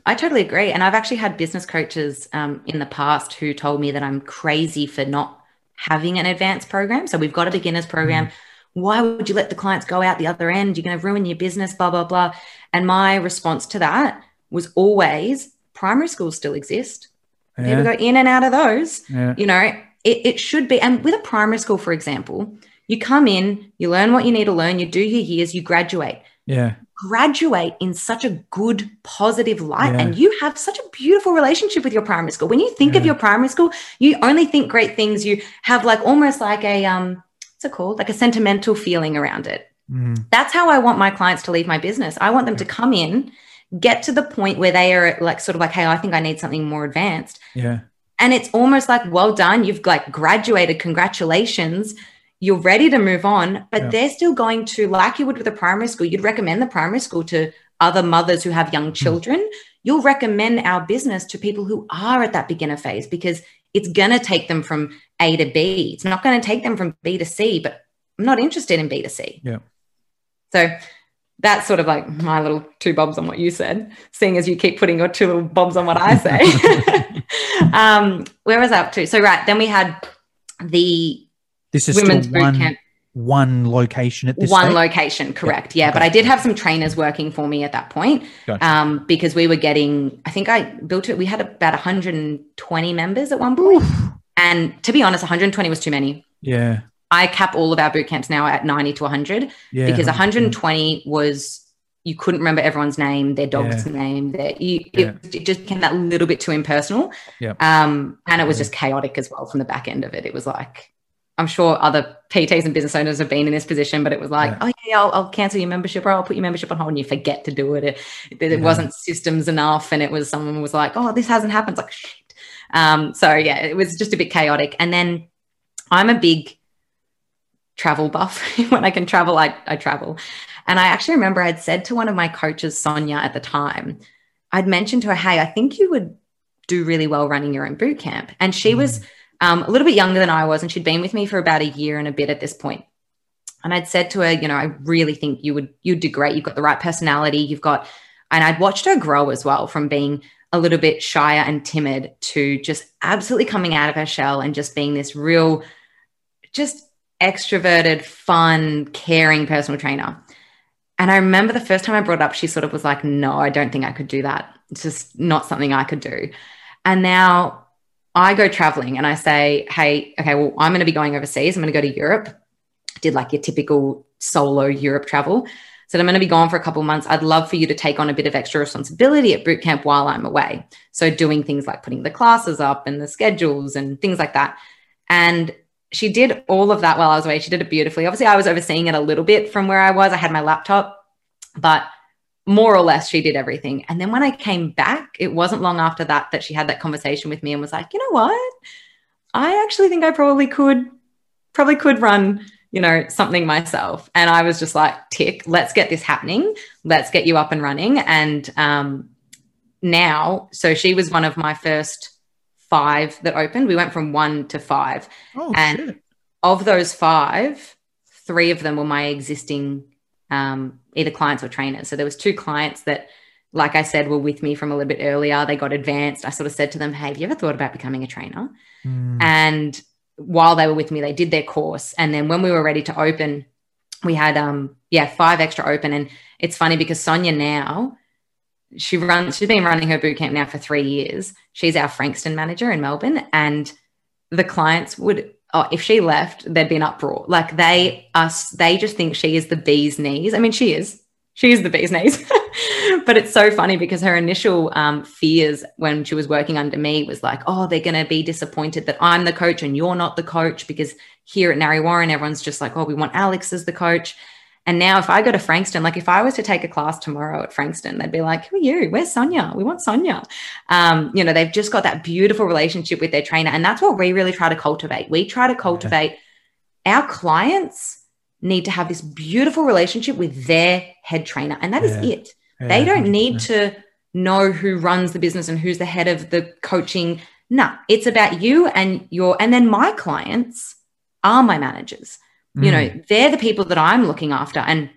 C: I totally agree. And I've actually had business coaches um, in the past who told me that I'm crazy for not having an advanced program. So we've got a beginner's program. Why would you let the clients go out the other end? You're going to ruin your business, blah, blah, blah. And my response to that was always primary schools still exist. People go in and out of those.
B: yeah.
C: You know, it, it should be. And with a primary school, for example, you come in, you learn what you need to learn, you do your years, you graduate
B: yeah.
C: graduate in such a good positive light
B: Yeah.
C: and you have such a beautiful relationship with your primary school when you think of your primary school you only think great things you have like almost like a um what's it called like a sentimental feeling around it
B: Mm,
C: that's how i want my clients to leave my business i want them to come in get to the point where they are like sort of like hey i think i need something more advanced
B: yeah.
C: and it's almost like well done you've like graduated congratulations you're ready to move on but
B: Yeah.
C: they're still going to like you would with a primary school you'd recommend the primary school to other mothers who have
B: Hmm.
C: young children you'll recommend our business to people who are at that beginner phase because it's going to take them from a to b it's not going to take them from b to c but i'm not interested in b to c
B: Yeah.
C: so that's sort of like my little two bobs on what you said, seeing as you keep putting your two little bobs on what I say. um, where was I up to? So, right, then we had the
B: This is
C: women's boot
B: one.
C: camp.
B: one location at this
C: one
B: stage?
C: location correct yeah, but i did have some trainers working for me at that point
B: Gotcha.
C: um, because we were getting i think i built it we had about 120 members at one point and to be honest 120 was too many
B: yeah.
C: I cap all of our boot camps now at 90 to 100
B: Yeah.
C: because
B: 100%.
C: 120 was you couldn't remember everyone's name their dog's name their, you,
B: Yeah.
C: it, it just became that little bit too impersonal
B: Yeah.
C: um, and it was
B: Yeah.
C: just chaotic as well from the back end of it it was like i'm sure other pts and business owners have been in this position but it was like
B: Yeah.
C: oh yeah I'll, I'll cancel your membership or i'll put your membership on hold and you forget to do it it, it
B: Yeah.
C: wasn't systems enough and it was someone was like oh this hasn't happened it's like shit um, so yeah it was just a bit chaotic and then i'm a big travel buff. when I can travel, I, I travel. And I actually remember I'd said to one of my coaches, Sonia, at the time, I'd mentioned to her, hey, I think you would do really well running your own boot camp. And she was um, a little bit younger than I was, and she'd been with me for about a year and a bit at this point. And I'd said to her, you know, I really think you would you'd do great. You've got the right personality. You've got, and I'd watched her grow as well from being a little bit shyer and timid to just absolutely coming out of her shell and just being this real, just extroverted, fun, caring personal trainer. And I remember the first time I brought up, she sort of was like, No, I don't think I could do that. It's just not something I could do. And now I go traveling and I say, Hey, okay, well, I'm going to be going overseas. I'm going to go to Europe. Did like your typical solo Europe travel. So I'm going to be gone for a couple months. I'd love for you to take on a bit of extra responsibility at boot camp while I'm away. So doing things like putting the classes up and the schedules and things like that. And she did all of that while I was away. She did it beautifully. Obviously, I was overseeing it a little bit from where I was. I had my laptop, but more or less she did everything. And then when I came back, it wasn't long after that that she had that conversation with me and was like, "You know what? I actually think I probably could probably could run, you know, something myself." And I was just like, "Tick, let's get this happening. Let's get you up and running." And um now, so she was one of my first five that opened. We went from 1 to 5
B: Oh,
C: And-
B: shit.
C: of those five, three of them were my existing um, either clients or trainers. So there was two clients that, like I said, were with me from a little bit earlier. They got advanced. I sort of said to them, "Hey, have you ever thought about becoming a trainer?"
B: Mm.
C: And while they were with me, they did their course. And then when we were ready to open, we had um yeah five extra open. And it's funny because Sonia now she runs she's been running her boot camp now for three years. She's our Frankston manager in Melbourne, and the clients would oh, if she left, there'd be an uproar. Like they us they just think she is the bee's knees. I mean, she is. She is the bee's knees. but it's so funny because her initial um, fears when she was working under me was like, oh, they're going to be disappointed that I'm the coach and you're not the coach because here at Narre Warren, everyone's just like, oh, we want Alex as the coach. And now if I go to Frankston, like if I was to take a class tomorrow at Frankston, they'd be like, who are you? Where's Sonia? We want Sonia. Um, you know, they've just got that beautiful relationship with their trainer. And that's what we really try to cultivate. We try to cultivate our clients need to have this beautiful relationship with their head trainer. And that is
B: Yeah.
C: it. They don't need
B: 100%.
C: to know who runs the business and who's the head of the coaching. No, it's about you and your, and then my clients are my managers. You
B: Mm.
C: know, they're the people that I'm looking after. And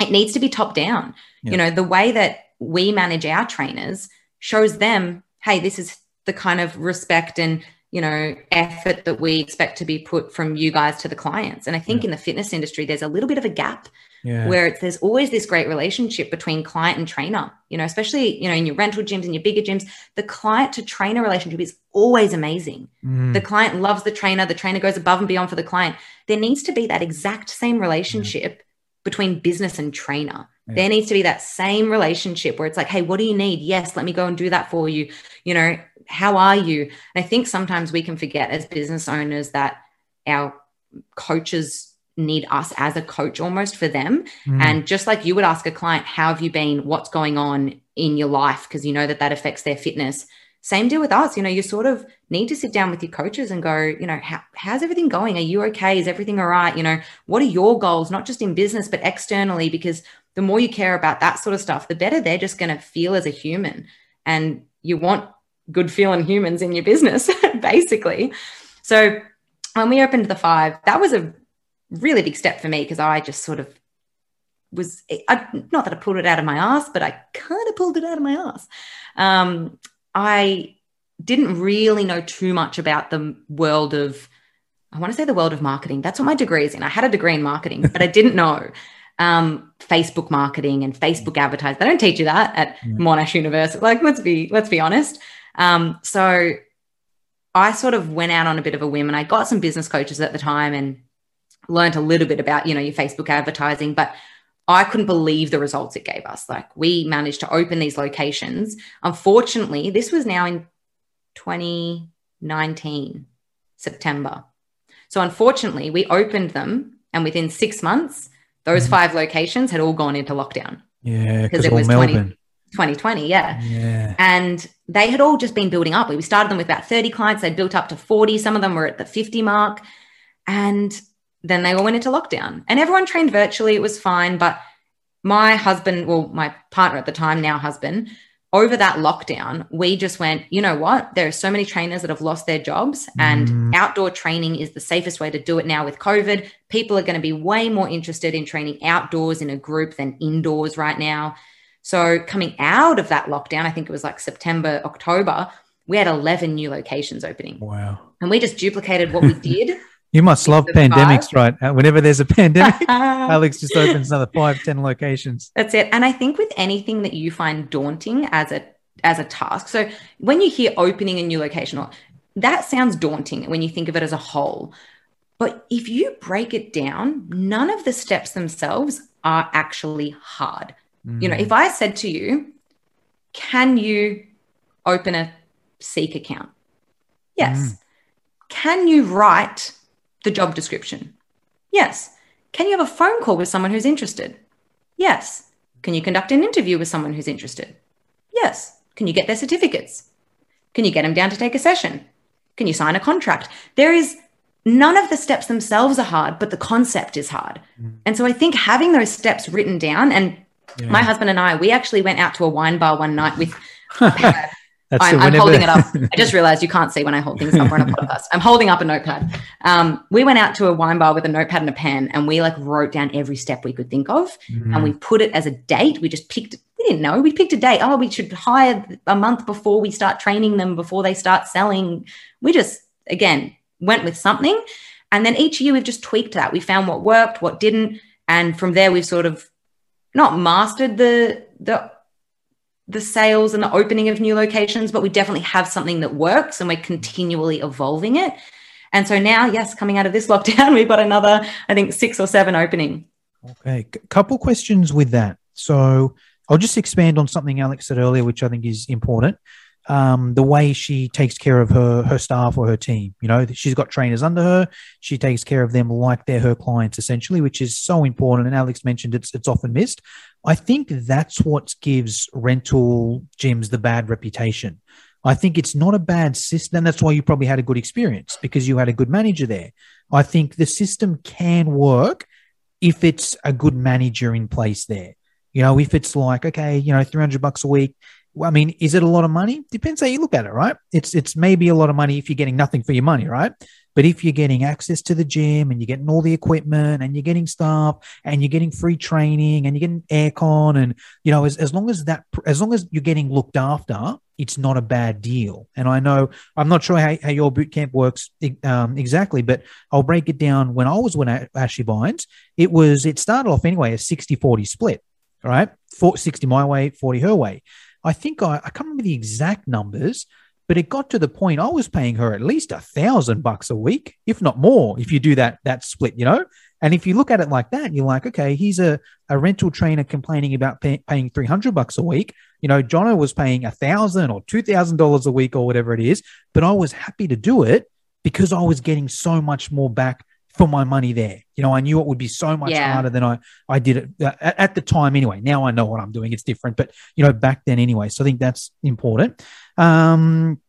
C: it needs to be top down. You know, the way that we manage our trainers shows them, hey, this is the kind of respect and you know effort that we expect to be put from you guys to the clients. And i think
B: Yeah.
C: in the fitness industry there's a little bit of a gap
B: yeah.
C: where it's, there's always this great relationship between client and trainer. You know especially you know in your rental gyms and your bigger gyms the client to trainer relationship is always amazing.
B: Mm.
C: the client loves the trainer. The trainer goes above and beyond for the client. There needs to be that exact same relationship between business and trainer. There needs to be that same relationship where it's like hey what do you need? Yes let me go and do that for you. You know how are you and i think sometimes we can forget as business owners that our coaches need us as a coach almost for them
B: Mm.
C: and just like you would ask a client, how have you been? What's going on in your life? Because you know that that affects their fitness. Same deal with us. You know, you sort of need to sit down with your coaches and go, you know, how, how's everything going? Are you okay? Is everything all right? You know, what are your goals, not just in business, but externally? Because the more you care about that sort of stuff, the better they're just going to feel as a human. And you want good feeling humans in your business, basically. So when we opened the five, that was a really big step for me because I just sort of was I, not that I pulled it out of my ass, but I kind of pulled it out of my ass. Um, I didn't really know too much about the world of I want to say the world of marketing. That's what my degree is in. I had a degree in marketing, but I didn't know um, Facebook marketing and Facebook advertising. They don't teach you that at yeah. Monash University. Like, let's be let's be honest. Um, so I sort of went out on a bit of a whim, and I got some business coaches at the time and learned a little bit about you know your Facebook advertising, but I couldn't believe the results it gave us. Like we managed to open these locations. Unfortunately, this was now in 2019 September. So unfortunately, we opened them, and within six months, those mm. five locations had all gone into lockdown.
B: Yeah, because it was 20,
C: 2020.
B: Yeah. Yeah.
C: And they had all just been building up. We started them with about 30 clients. They'd built up to 40. Some of them were at the 50 mark. And then they all went into lockdown. And everyone trained virtually. It was fine. But my husband, well, my partner at the time, now husband, over that lockdown, we just went, you know what? There are so many trainers that have lost their jobs, and mm. outdoor training is the safest way to do it now with COVID. People are going to be way more interested in training outdoors in a group than indoors right now. So, coming out of that lockdown, I think it was like September, October, we had 11 new locations opening.
B: Wow.
C: And we just duplicated what we did
B: You must love pandemics, five. right? Uh, whenever there's a pandemic, Alex just opens another five, ten locations.
C: That's it. And I think with anything that you find daunting as a as a task, so when you hear opening a new location, that sounds daunting when you think of it as a whole. But if you break it down, none of the steps themselves are actually hard. Mm. You know, mm. if I said to you, "Can you open a Seek account?" Yes. Mm. Can you write the job description? Yes. Can you have a phone call with someone who's interested? Yes. Can you conduct an interview with someone who's interested? Yes. Can you get their certificates? Can you get them down to take a session? Can you sign a contract? There is none of the steps themselves are hard, but the concept is hard. Mm. And so I think having those steps written down, and yeah. my husband and I, we actually went out to a wine bar one night with I'm, I'm holding it up. I just realized you can't see when I hold things up on a podcast. I'm holding up a notepad. Um, we went out to a wine bar with a notepad and a pen, and we like wrote down every step we could think of, mm-hmm. and we put it as a date. We just picked. We didn't know. We picked a date. Oh, we should hire a month before we start training them, before they start selling. We just again went with something, and then each year we've just tweaked that. We found what worked, what didn't, and from there we've sort of not mastered the the the sales and the opening of new locations, but we definitely have something that works and we're continually evolving it. And so now, yes, coming out of this lockdown, we've got another, I think, six or seven opening.
B: Okay. C- couple questions with that. So I'll just expand on something Alex said earlier, which I think is important um, the way she takes care of her her staff or her team. You know, she's got trainers under her. She takes care of them like they're her clients, essentially, which is so important. And Alex mentioned it's it's often missed. I think that's what gives rental gyms the bad reputation. I think it's not a bad system. That's why you probably had a good experience because you had a good manager there. I think the system can work if it's a good manager in place there. You know, if it's like, okay, you know, 300 bucks a week, I mean, is it a lot of money? Depends how you look at it, right? It's it's maybe a lot of money if you're getting nothing for your money, right? But if you're getting access to the gym and you're getting all the equipment and you're getting staff and you're getting free training and you're getting aircon and you know, as, as long as that as long as you're getting looked after, it's not a bad deal. And I know I'm not sure how, how your boot camp works um, exactly, but I'll break it down. When I was with Ashy Bines, it was it started off anyway a 60-40 split, right? 60 my way, 40 her way. I think I, I can't remember the exact numbers, but it got to the point I was paying her at least a thousand bucks a week, if not more, if you do that that split, you know. And if you look at it like that, you're like, okay, he's a, a rental trainer complaining about pay, paying 300 bucks a week. You know, Jono was paying a thousand or $2,000 a week or whatever it is, but I was happy to do it because I was getting so much more back for my money there. You know, I knew it would be so much yeah. harder than I I did it uh, at, at, the time anyway. Now I know what I'm doing; it's different, but you know, back then anyway. So I think that's important. Um,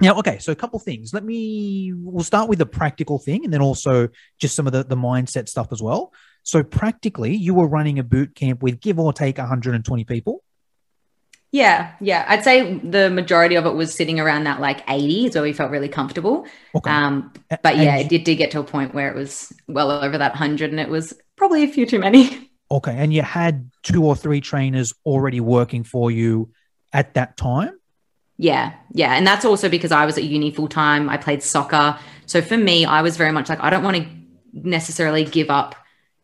B: now, okay, so a couple things. Let me we'll start with the practical thing, and then also just some of the the mindset stuff as well. So practically, you were running a boot camp with give or take 120 people.
C: Yeah, yeah. I'd say the majority of it was sitting around that like 80 is where we felt really comfortable. Okay. Um, but yeah, and it did get to a point where it was well over that 100 and it was probably a few too many.
B: Okay. And you had two or three trainers already working for you at that time?
C: Yeah, yeah. And that's also because I was at uni full time. I played soccer. So for me, I was very much like, I don't want to necessarily give up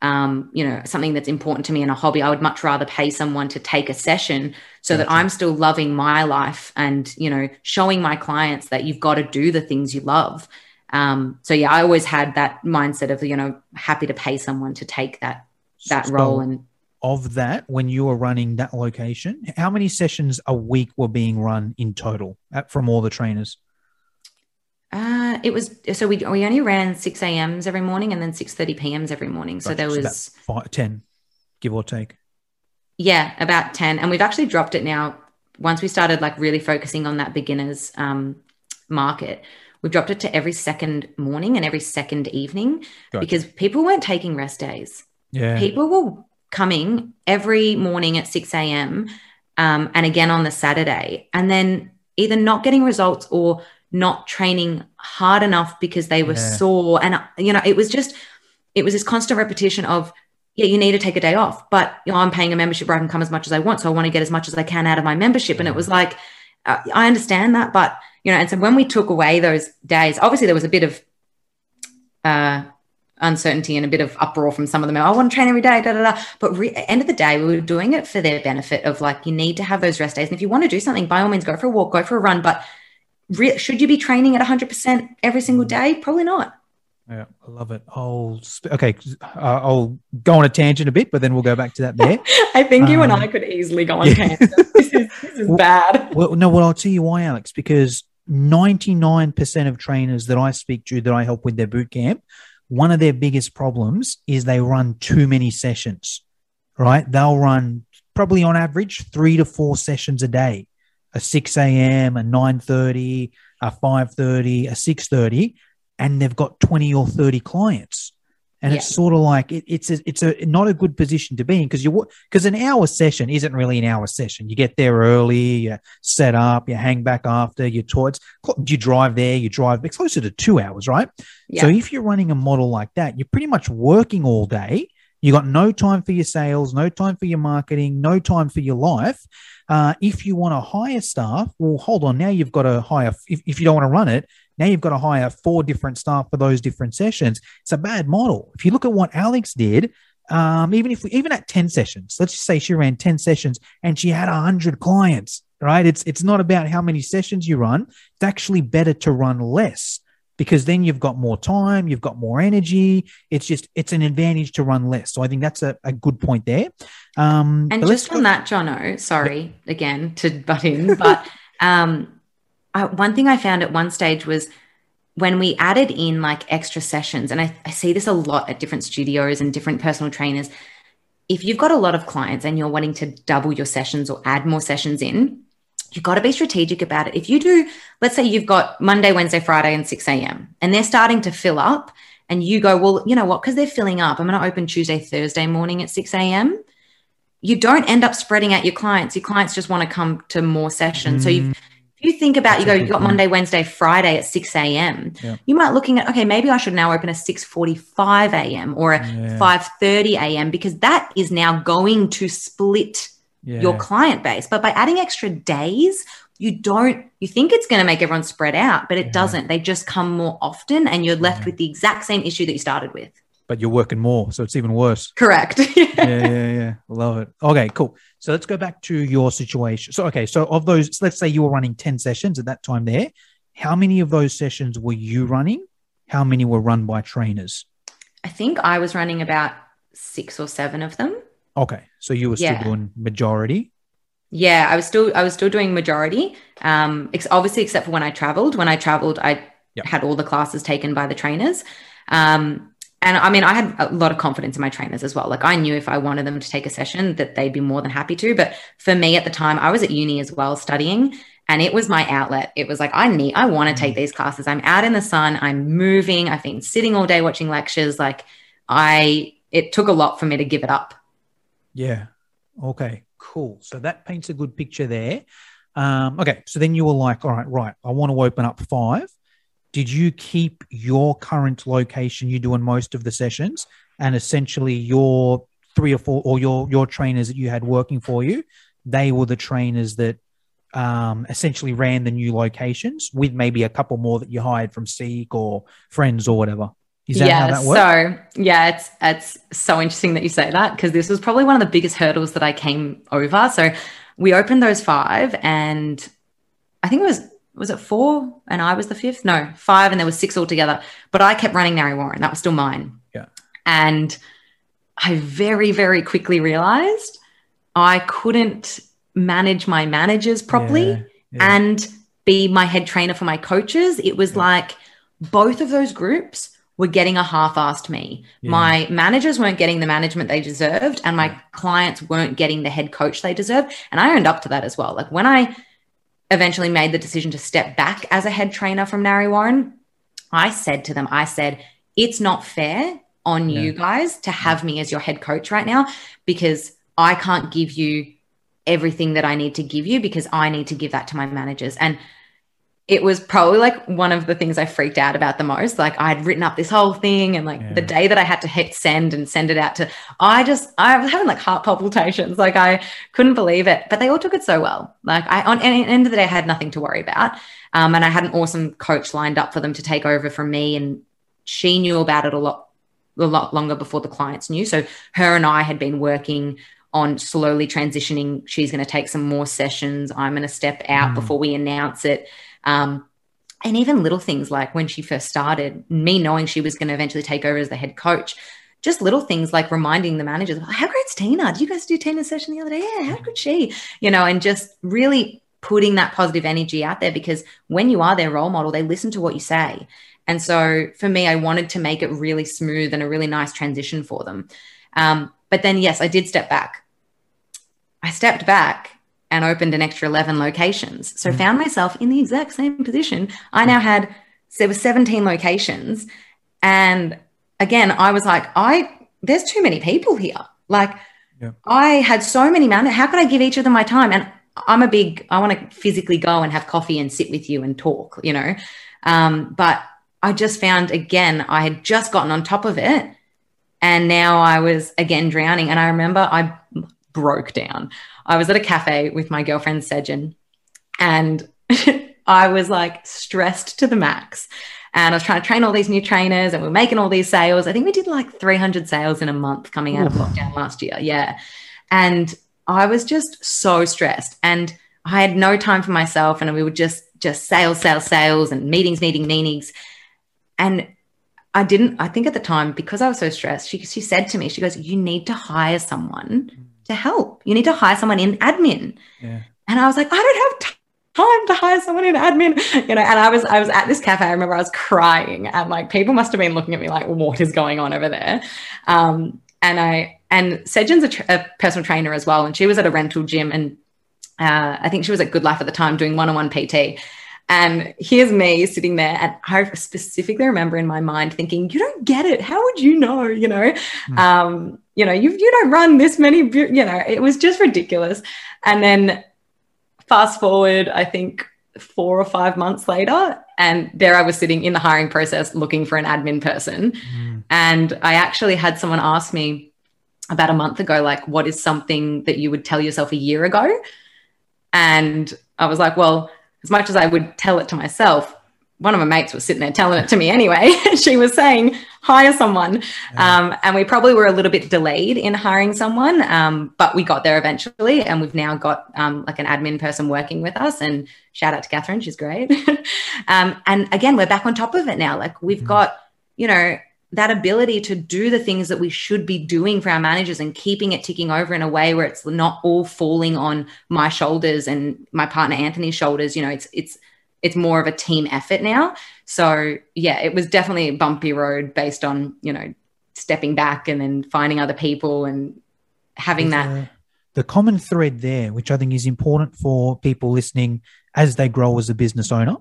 C: um, you know, something that's important to me in a hobby. I would much rather pay someone to take a session so that I'm still loving my life and, you know, showing my clients that you've got to do the things you love. Um, so yeah, I always had that mindset of, you know, happy to pay someone to take that that
B: So-
C: role and
B: Of that, when you were running that location, how many sessions a week were being run in total at, from all the trainers?
C: Uh, it was so we we only ran six a.m.s every morning and then six thirty p.m.s every morning. So
B: Gotcha.
C: there
B: So
C: was
B: about five, 10, give or take.
C: yeah about ten, and we've actually dropped it now. Once we started like really focusing on that beginners um, market, we've dropped it to every second morning and every second evening
B: Gotcha.
C: because people weren't taking rest days.
B: Yeah.
C: People were coming every morning at six a.m. Um, and again on the Saturday, and then either not getting results or not training hard enough because they were
B: Yeah.
C: sore and you know it was just it was this constant repetition of yeah you need to take a day off but you know i'm paying a membership where i can come as much as i want so i want to get as much as i can out of my membership and it was like uh, i understand that but you know and so when we took away those days obviously there was a bit of uh uncertainty and a bit of uproar from some of them. I want to train every day, da da da. But re- end of the day, we were doing it for their benefit of like you need to have those rest days, and if you want to do something, by all means, go for a walk, go for a run. But re- should you be training at 100 percent every single day? Probably not.
B: Yeah, I love it. I'll sp- okay. Uh, I'll go on a tangent a bit, but then we'll go back to that there.
C: I think
B: you and I
C: could easily go on
B: yeah.
C: tangent. This is, this is
B: Well-
C: bad.
B: well, no, well, I'll tell you why, Alex, because 99% of trainers that I speak to that I help with their boot camp, one of their biggest problems is they run too many sessions, right? They'll run probably on average three to four sessions a day, a 6 a.m., a 9.30, a 5.30, a 6.30, and they've got 20 or 30 clients. And it's sort of like it, it's a, it's a not a good position to be in because you because an hour session isn't really an hour session. You get there early, you set up, you hang back after, you towards you drive there, you drive it's closer to two hours, right? So if you're running a model like that, you're pretty much working all day. You got no time for your sales, no time for your marketing, no time for your life. Uh, if you want to hire staff, well, hold on. Now you've got to hire. If, if you don't want to run it, now you've got to hire four different staff for those different sessions. It's a bad model. If you look at what Alex did, um, even if we, even at ten sessions, let's just say she ran ten sessions and she had hundred clients. Right? It's it's not about how many sessions you run. It's actually better to run less because then you've got more time, you've got more energy. It's just it's an advantage to run less. So I think that's a, a good point there. Um,
C: And just
B: go-
C: on that, Jono, sorry again to butt in, but um, I, one thing I found at one stage was when we added in like extra sessions, and I, I see this a lot at different studios and different personal trainers. If you've got a lot of clients and you're wanting to double your sessions or add more sessions in, you've got to be strategic about it. If you do, let's say you've got Monday, Wednesday, Friday, and 6 a.m., and they're starting to fill up, and you go, well, you know what? Because they're filling up, I'm going to open Tuesday, Thursday morning at 6 a.m you don't end up spreading out your clients. Your clients just want to come to more sessions. So you, if you think about, you go, you got. Monday, Wednesday, Friday at 6 a.m.
B: Yeah.
C: You might looking at, okay, maybe I should now open a 6.45 a.m. or a
B: Yeah.
C: 5.30 a.m. because that is now going to split
B: yeah.
C: your client base. But by adding extra days, you don't, you think it's going to make everyone spread out, but it
B: Yeah.
C: doesn't. They just come more often and you're left
B: Yeah.
C: with the exact same issue that you started with.
B: but you're working more, so it's even worse.
C: Correct.
B: yeah, yeah, yeah. Love it. Okay, cool. So let's go back to your situation. So, okay, so of those, let's say you were running 10 sessions at that time there. How many of those sessions were you running? How many were run by trainers?
C: I think I was running about six or seven of them.
B: Okay, so you were still
C: Yeah.
B: doing majority.
C: Yeah, I was still I was still doing majority. Um, ex- obviously, except for when I traveled. When I traveled, I
B: Yep.
C: had all the classes taken by the trainers. Um, and I mean, I had a lot of confidence in my trainers as well. Like I knew if I wanted them to take a session, that they'd be more than happy to. But for me at the time, I was at uni as well studying, and it was my outlet. It was like I need, I want to take these classes. I'm out in the sun. I'm moving. I've been sitting all day watching lectures. Like I, it took a lot for me to give it up.
B: Yeah. Okay, cool. So that paints a good picture there. Um, okay, so then you were like, all right, right, I want to open up five. Did you keep your current location? You do in most of the sessions, and essentially your three or four or your your trainers that you had working for you, they were the trainers that um, essentially ran the new locations with maybe a couple more that you hired from Seek or friends or whatever.
C: Yeah,
B: how that worked?
C: So yeah, it's it's so interesting that you say that because this was probably one of the biggest hurdles that I came over. So we opened those five, and I think it was was it four, and I was the fifth. No, five, and there was six altogether. But I kept running Narre Warren. That was still mine.
B: Yeah,
C: and I very very quickly realized I couldn't manage my managers properly
B: Yeah, yeah.
C: and be my head trainer for my coaches. It was like both of those groups were getting a half-assed me.
B: Yeah.
C: My managers weren't getting the management they deserved, and my clients weren't getting the head coach they deserved. And I owned up to that as well. Like when I eventually made the decision to step back as a head trainer from Narre Warren, I said to them, I said, it's not fair on you guys to have me as your head coach right now because I can't give you everything that I need to give you because I need to give that to my managers. And it was probably like one of the things I freaked out about the most. Like I'd written up this whole thing, and like
B: Yeah.
C: the day that I had to hit send and send it out to, I just I was having like heart palpitations. Like I couldn't believe it. But they all took it so well. Like I on end of the day, I had nothing to worry about. Um, and I had an awesome coach lined up for them to take over from me, and she knew about it a lot a lot longer before the clients knew. So her and I had been working on slowly transitioning. She's going to take some more sessions. I'm going to step out
B: Mm.
C: before we announce it. Um, and even little things like when she first started, me knowing she was going to eventually take over as the head coach, just little things like reminding the managers, how great's Tina? Did you guys do Tina's session the other day? Yeah, how good she? You know, and just really putting that positive energy out there because when you are their role model, they listen to what you say. And so for me, I wanted to make it really smooth and a really nice transition for them. Um, but then, yes, I did step back. I stepped back and opened an extra 11 locations. So found myself in the exact same position. I now had, there were 17 locations. And again, I was like, I, there's too many people here. Like
B: Yeah.
C: I had so many man. How could I give each of them my time? And I'm a big, I want to physically go and have coffee and sit with you and talk, you know? Um, but I just found again, I had just gotten on top of it. And now I was again drowning. And I remember I broke down. I was at a cafe with my girlfriend Sejin, and I was like stressed to the max. And I was trying to train all these new trainers, and we are making all these sales. I think we did like 300 sales in a month coming out of lockdown last year. Yeah. And I was just so stressed. And I had no time for myself. And we were just, just sales, sales, sales, and meetings, meeting, meetings. And I didn't, I think at the time, because I was so stressed, she, she said to me, she goes, You need to hire someone to help. You need to hire someone in admin.
B: Yeah.
C: And I was like, I don't have time to hire someone in admin, you know. And I was, I was at this cafe. I remember I was crying, and like people must have been looking at me like, what is going on over there? Um, and I, and Sejin's a, tr- a personal trainer as well, and she was at a rental gym, and uh, I think she was at Good Life at the time doing one-on-one PT. And here's me sitting there, and I specifically remember in my mind thinking, "You don't get it. How would you know? You know, um, you know, you you don't run this many. You know, it was just ridiculous." And then fast forward, I think four or five months later, and there I was sitting in the hiring process looking for an admin person, and I actually had someone ask me about a month ago, like, "What is something that you would tell yourself a year ago?" And I was like, well, as much as I would tell it to myself, one of my mates was sitting there telling it to me anyway. she was saying, hire someone. Um, and we probably were a little bit delayed in hiring someone, um, but we got there eventually. And we've now got um, like an admin person working with us. And shout out to Catherine, she's great. um, and again, we're back on top of it now. Like we've got, you know, that ability to do the things that we should be doing for our managers and keeping it ticking over in a way where it's not all falling on my shoulders and my partner Anthony's shoulders. You know, it's it's it's more of a team effort now. So yeah, it was definitely a bumpy road based on you know stepping back and then finding other people and having that.
B: the, the common thread there, which I think is important for people listening as they grow as a business owner.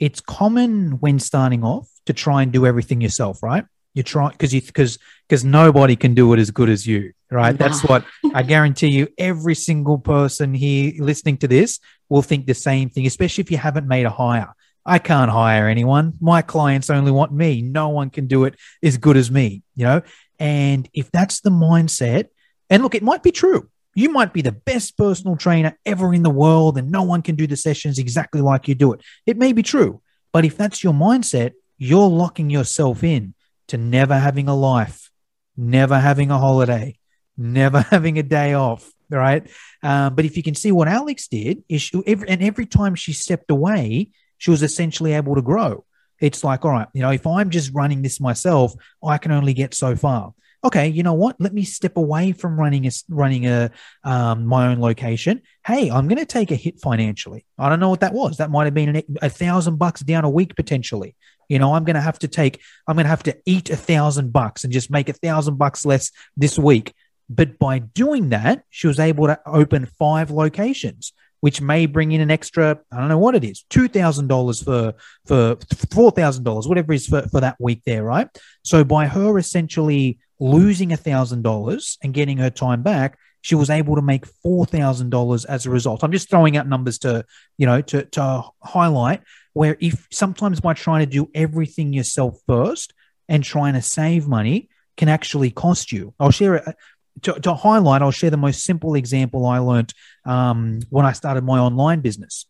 B: It's common when starting off to try and do everything yourself, right? You try because you because because nobody can do it as good as you, right? That's what I guarantee you. Every single person here listening to this will think the same thing, especially if you haven't made a hire. I can't hire anyone. My clients only want me. No one can do it as good as me, you know? And if that's the mindset, and look, it might be true. You might be the best personal trainer ever in the world and no one can do the sessions exactly like you do it. It may be true, but if that's your mindset, you're locking yourself in to never having a life, never having a holiday, never having a day off. Right. Um, but if you can see what Alex did, is she, every, and every time she stepped away, she was essentially able to grow. It's like, all right, you know, if I'm just running this myself, I can only get so far okay, you know what? Let me step away from running a running a um, my own location. Hey, I'm going to take a hit financially. I don't know what that was. That might have been a thousand bucks down a week potentially. You know, I'm going to have to take. I'm going to have to eat a thousand bucks and just make a thousand bucks less this week. But by doing that, she was able to open five locations which may bring in an extra, I don't know what it is, two thousand dollars for for four thousand dollars, whatever it is for, for that week there, right? So by her essentially losing a thousand dollars and getting her time back, she was able to make four thousand dollars as a result. I'm just throwing out numbers to, you know, to to highlight where if sometimes by trying to do everything yourself first and trying to save money can actually cost you. I'll share it to, to highlight, I'll share the most simple example I learned um, when I started my online business.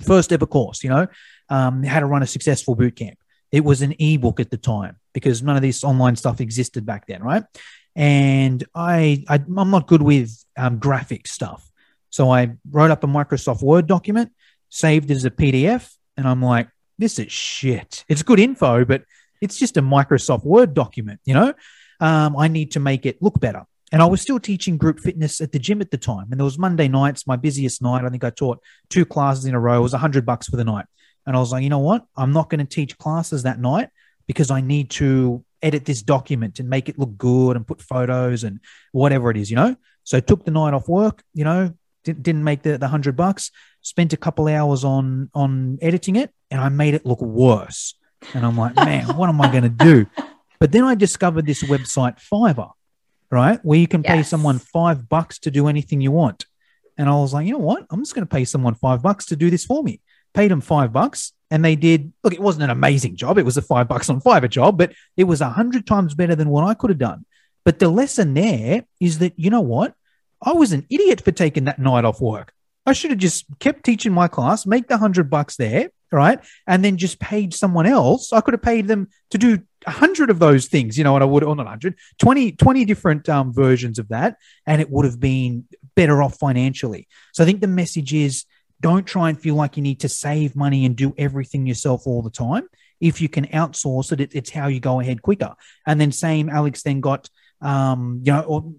B: First ever course, you know, um, how to run a successful boot camp. It was an ebook at the time because none of this online stuff existed back then, right? And I, I am not good with um, graphic stuff, so I wrote up a Microsoft Word document, saved it as a PDF, and I'm like, this is shit. It's good info, but it's just a Microsoft Word document, you know. Um, I need to make it look better. And I was still teaching group fitness at the gym at the time. And there was Monday nights, my busiest night. I think I taught two classes in a row. It was a hundred bucks for the night. And I was like, you know what? I'm not going to teach classes that night because I need to edit this document and make it look good and put photos and whatever it is, you know? So I took the night off work, you know, didn't make the, the hundred bucks, spent a couple hours on, on editing it and I made it look worse. And I'm like, man, what am I going to do? But then I discovered this website Fiverr right? Where you can yes. pay someone five bucks to do anything you want. And I was like, you know what? I'm just going to pay someone five bucks to do this for me. Paid them five bucks and they did. Look, it wasn't an amazing job. It was a five bucks on Fiverr job, but it was a hundred times better than what I could have done. But the lesson there is that, you know what? I was an idiot for taking that night off work. I should have just kept teaching my class, make the hundred bucks there, right? And then just paid someone else. I could have paid them to do a hundred of those things, you know, and I would, or not 100, 20, 20 different um, versions of that. And it would have been better off financially. So I think the message is don't try and feel like you need to save money and do everything yourself all the time. If you can outsource it, it it's how you go ahead quicker. And then same, Alex then got, um, you know, or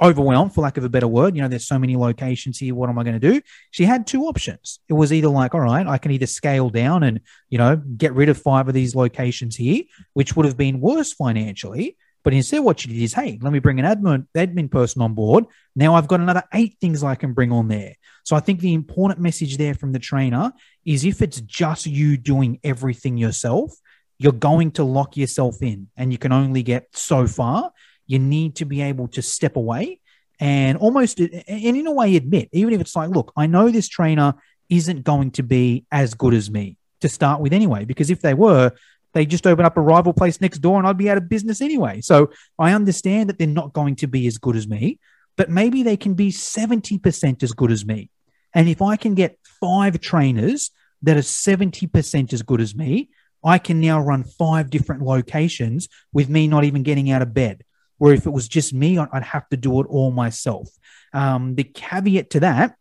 B: overwhelmed, for lack of a better word. You know, there's so many locations here. What am I going to do? She had two options. It was either like, all right, I can either scale down and, you know, get rid of five of these locations here, which would have been worse financially. But instead, what she did is, hey, let me bring an admin admin person on board. Now I've got another eight things I can bring on there. So I think the important message there from the trainer is if it's just you doing everything yourself, you're going to lock yourself in and you can only get so far you need to be able to step away and almost, and in a way, admit, even if it's like, look, I know this trainer isn't going to be as good as me to start with anyway, because if they were, they just open up a rival place next door and I'd be out of business anyway. So I understand that they're not going to be as good as me, but maybe they can be 70% as good as me. And if I can get five trainers that are 70% as good as me, I can now run five different locations with me not even getting out of bed. Where if it was just me, I'd have to do it all myself. Um, the caveat to that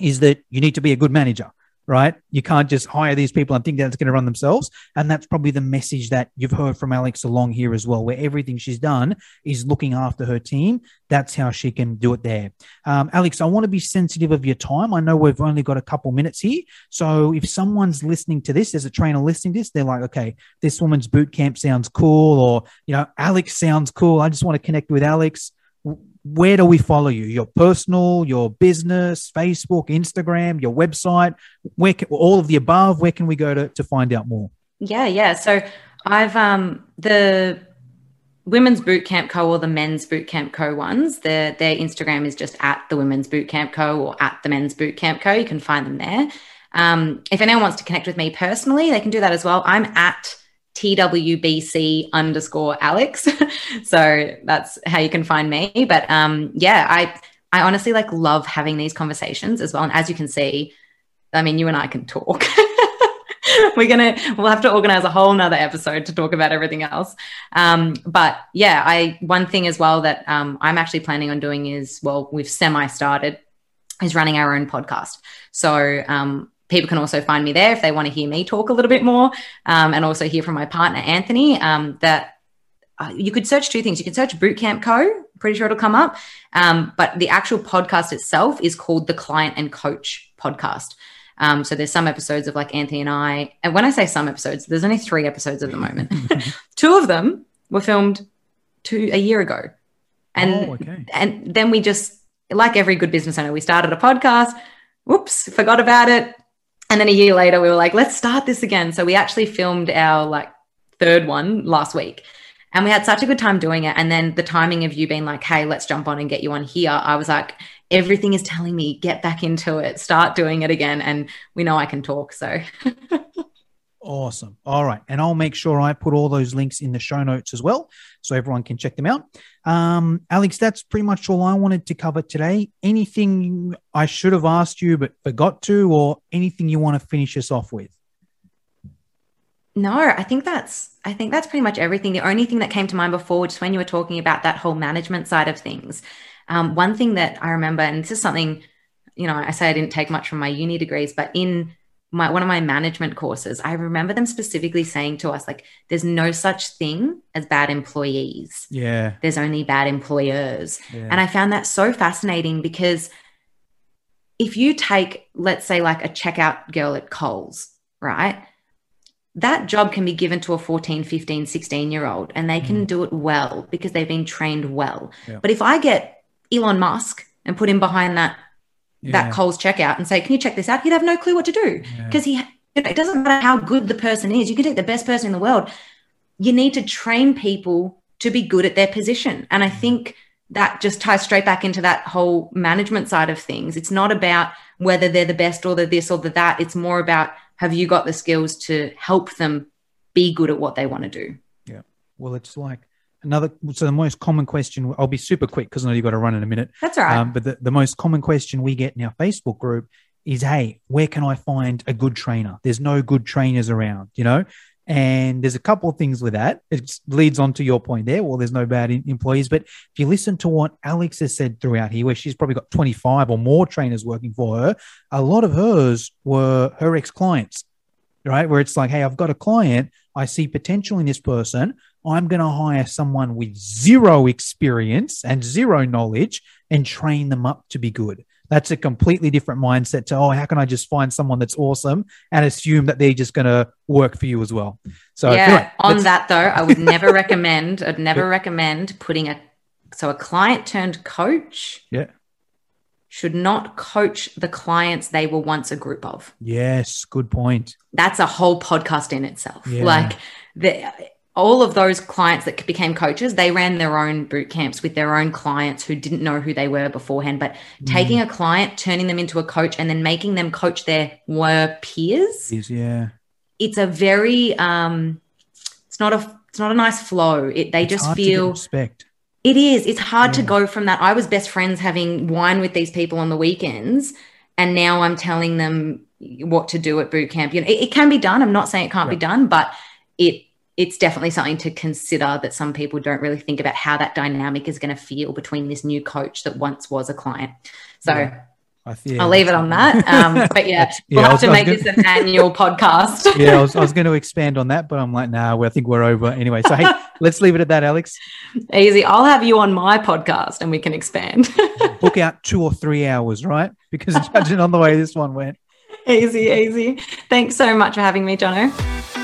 B: is that you need to be a good manager right? You can't just hire these people and think that it's going to run themselves. And that's probably the message that you've heard from Alex along here as well, where everything she's done is looking after her team. That's how she can do it there. Um, Alex, I want to be sensitive of your time. I know we've only got a couple minutes here. So if someone's listening to this, there's a trainer listening to this, they're like, okay, this woman's boot camp sounds cool, or, you know, Alex sounds cool. I just want to connect with Alex where do we follow you? Your personal, your business, Facebook, Instagram, your website, where can, all of the above? Where can we go to, to find out more?
C: Yeah, yeah. So I've um the women's boot camp co or the men's boot camp co ones. Their their Instagram is just at the women's boot camp co or at the men's boot camp co. You can find them there. Um, if anyone wants to connect with me personally, they can do that as well. I'm at TWBC underscore Alex. so that's how you can find me. But um, yeah, I I honestly like love having these conversations as well. And as you can see, I mean, you and I can talk. We're gonna we'll have to organize a whole nother episode to talk about everything else. Um, but yeah, I one thing as well that um, I'm actually planning on doing is well, we've semi started is running our own podcast. So um, people can also find me there if they want to hear me talk a little bit more um, and also hear from my partner anthony um, that uh, you could search two things. You can search bootcamp co pretty sure it'll come up um, but the actual podcast itself is called the client and coach podcast. Um, so there's some episodes of like anthony and i and when i say some episodes there's only three episodes at the moment. Two of them were filmed two a year ago. And
B: Oh, okay.
C: and then we just like every good business owner we started a podcast. Whoops forgot about it and then a year later we were like let's start this again. So we actually filmed our like third one last week. And we had such a good time doing it. And then the timing of you being like hey let's jump on and get you on here i was like everything is telling me get back into it start doing it again. And we know i can talk so
B: Awesome. All right. And I'll make sure I put all those links in the show notes as well so everyone can check them out. Um, Alex, that's pretty much all I wanted to cover today. Anything I should have asked you but forgot to, or anything you want to finish us off with?
C: No, I think that's I think that's pretty much everything. The only thing that came to mind before, just when you were talking about that whole management side of things, um, one thing that I remember, and this is something, you know, I say I didn't take much from my uni degrees, but in my one of my management courses, I remember them specifically saying to us, like, there's no such thing as bad employees.
B: Yeah.
C: There's only bad employers.
B: yeah.
C: And I found that so fascinating because if you take, let's say, like a checkout girl at Coles, right? That job can be given to a 14, 15, 16 year old and they can mm. do it well because they've been trained well.
B: Yeah.
C: But if I get Elon Musk and put him behind that
B: yeah.
C: that Coles checkout and say, "Can you check this out?" He'd have no clue what to do
B: Yeah.
C: because he. You know, it doesn't matter how good the person is. You can take the best person in the world. You need to train people to be good at their position, and I think that just ties straight back into that whole management side of things. It's not about whether they're the best or the this or the that. It's more about have you got the skills to help them be good at what they want to do. Yeah.
B: Well, it's like another. So the most common question. I'll be super quick because I know you've got to run in a minute.
C: That's all right.
B: Um, but the, the most common question we get in our Facebook group is, "Hey, where can I find a good trainer? There's no good trainers around, you know." And there's a couple of things with that. It leads on to your point there. Well, there's no bad employees, but if you listen to what Alex has said throughout here, where she's probably got 25 or more trainers working for her, a lot of hers were her ex clients, right? Where it's like, hey, I've got a client, I see potential in this person. I'm going to hire someone with zero experience and zero knowledge and train them up to be good. That's a completely different mindset to, oh, how can I just find someone that's awesome and assume that they're just going to work for you as well? So,
C: yeah.
B: anyway,
C: on that though, I would never recommend. I'd never recommend putting a so a client turned coach.
B: Yeah.
C: Should not coach the clients they were once a group of.
B: Yes, good point.
C: That's a whole podcast in itself.
B: Yeah.
C: Like the all of those clients that became coaches, they ran their own boot camps with their own clients who didn't know who they were beforehand. But taking a client, turning them into a coach, and then making them coach their were peers.
B: Is yeah.
C: it's a very um it's not a it's not a nice flow. It they
B: It's
C: just
B: hard to get
C: feel
B: respect.
C: it is. It's hard to go from that. I was best friends having wine with these people on the weekends and now i'm telling them what to do at boot camp. You know it, it can be done. I'm not saying it can't be done but it it's definitely something to consider that some people don't really think about how that dynamic is going to feel between this new coach that once was a client so
B: Yeah. I feel
C: i'll leave it on that um, but yeah
B: Yeah,
C: we'll have
B: was-
C: to make
B: gonna-
C: this an annual podcast
B: yeah, I was, I was going to expand on that, but I'm like, nah, well, I think we're over anyway. So, hey, let's leave it at that, Alex.
C: Easy. I'll have you on my podcast and we can expand.
B: Book out two or three hours, right? Because judging on the way this one went.
C: easy, easy. Thanks so much for having me, Jono.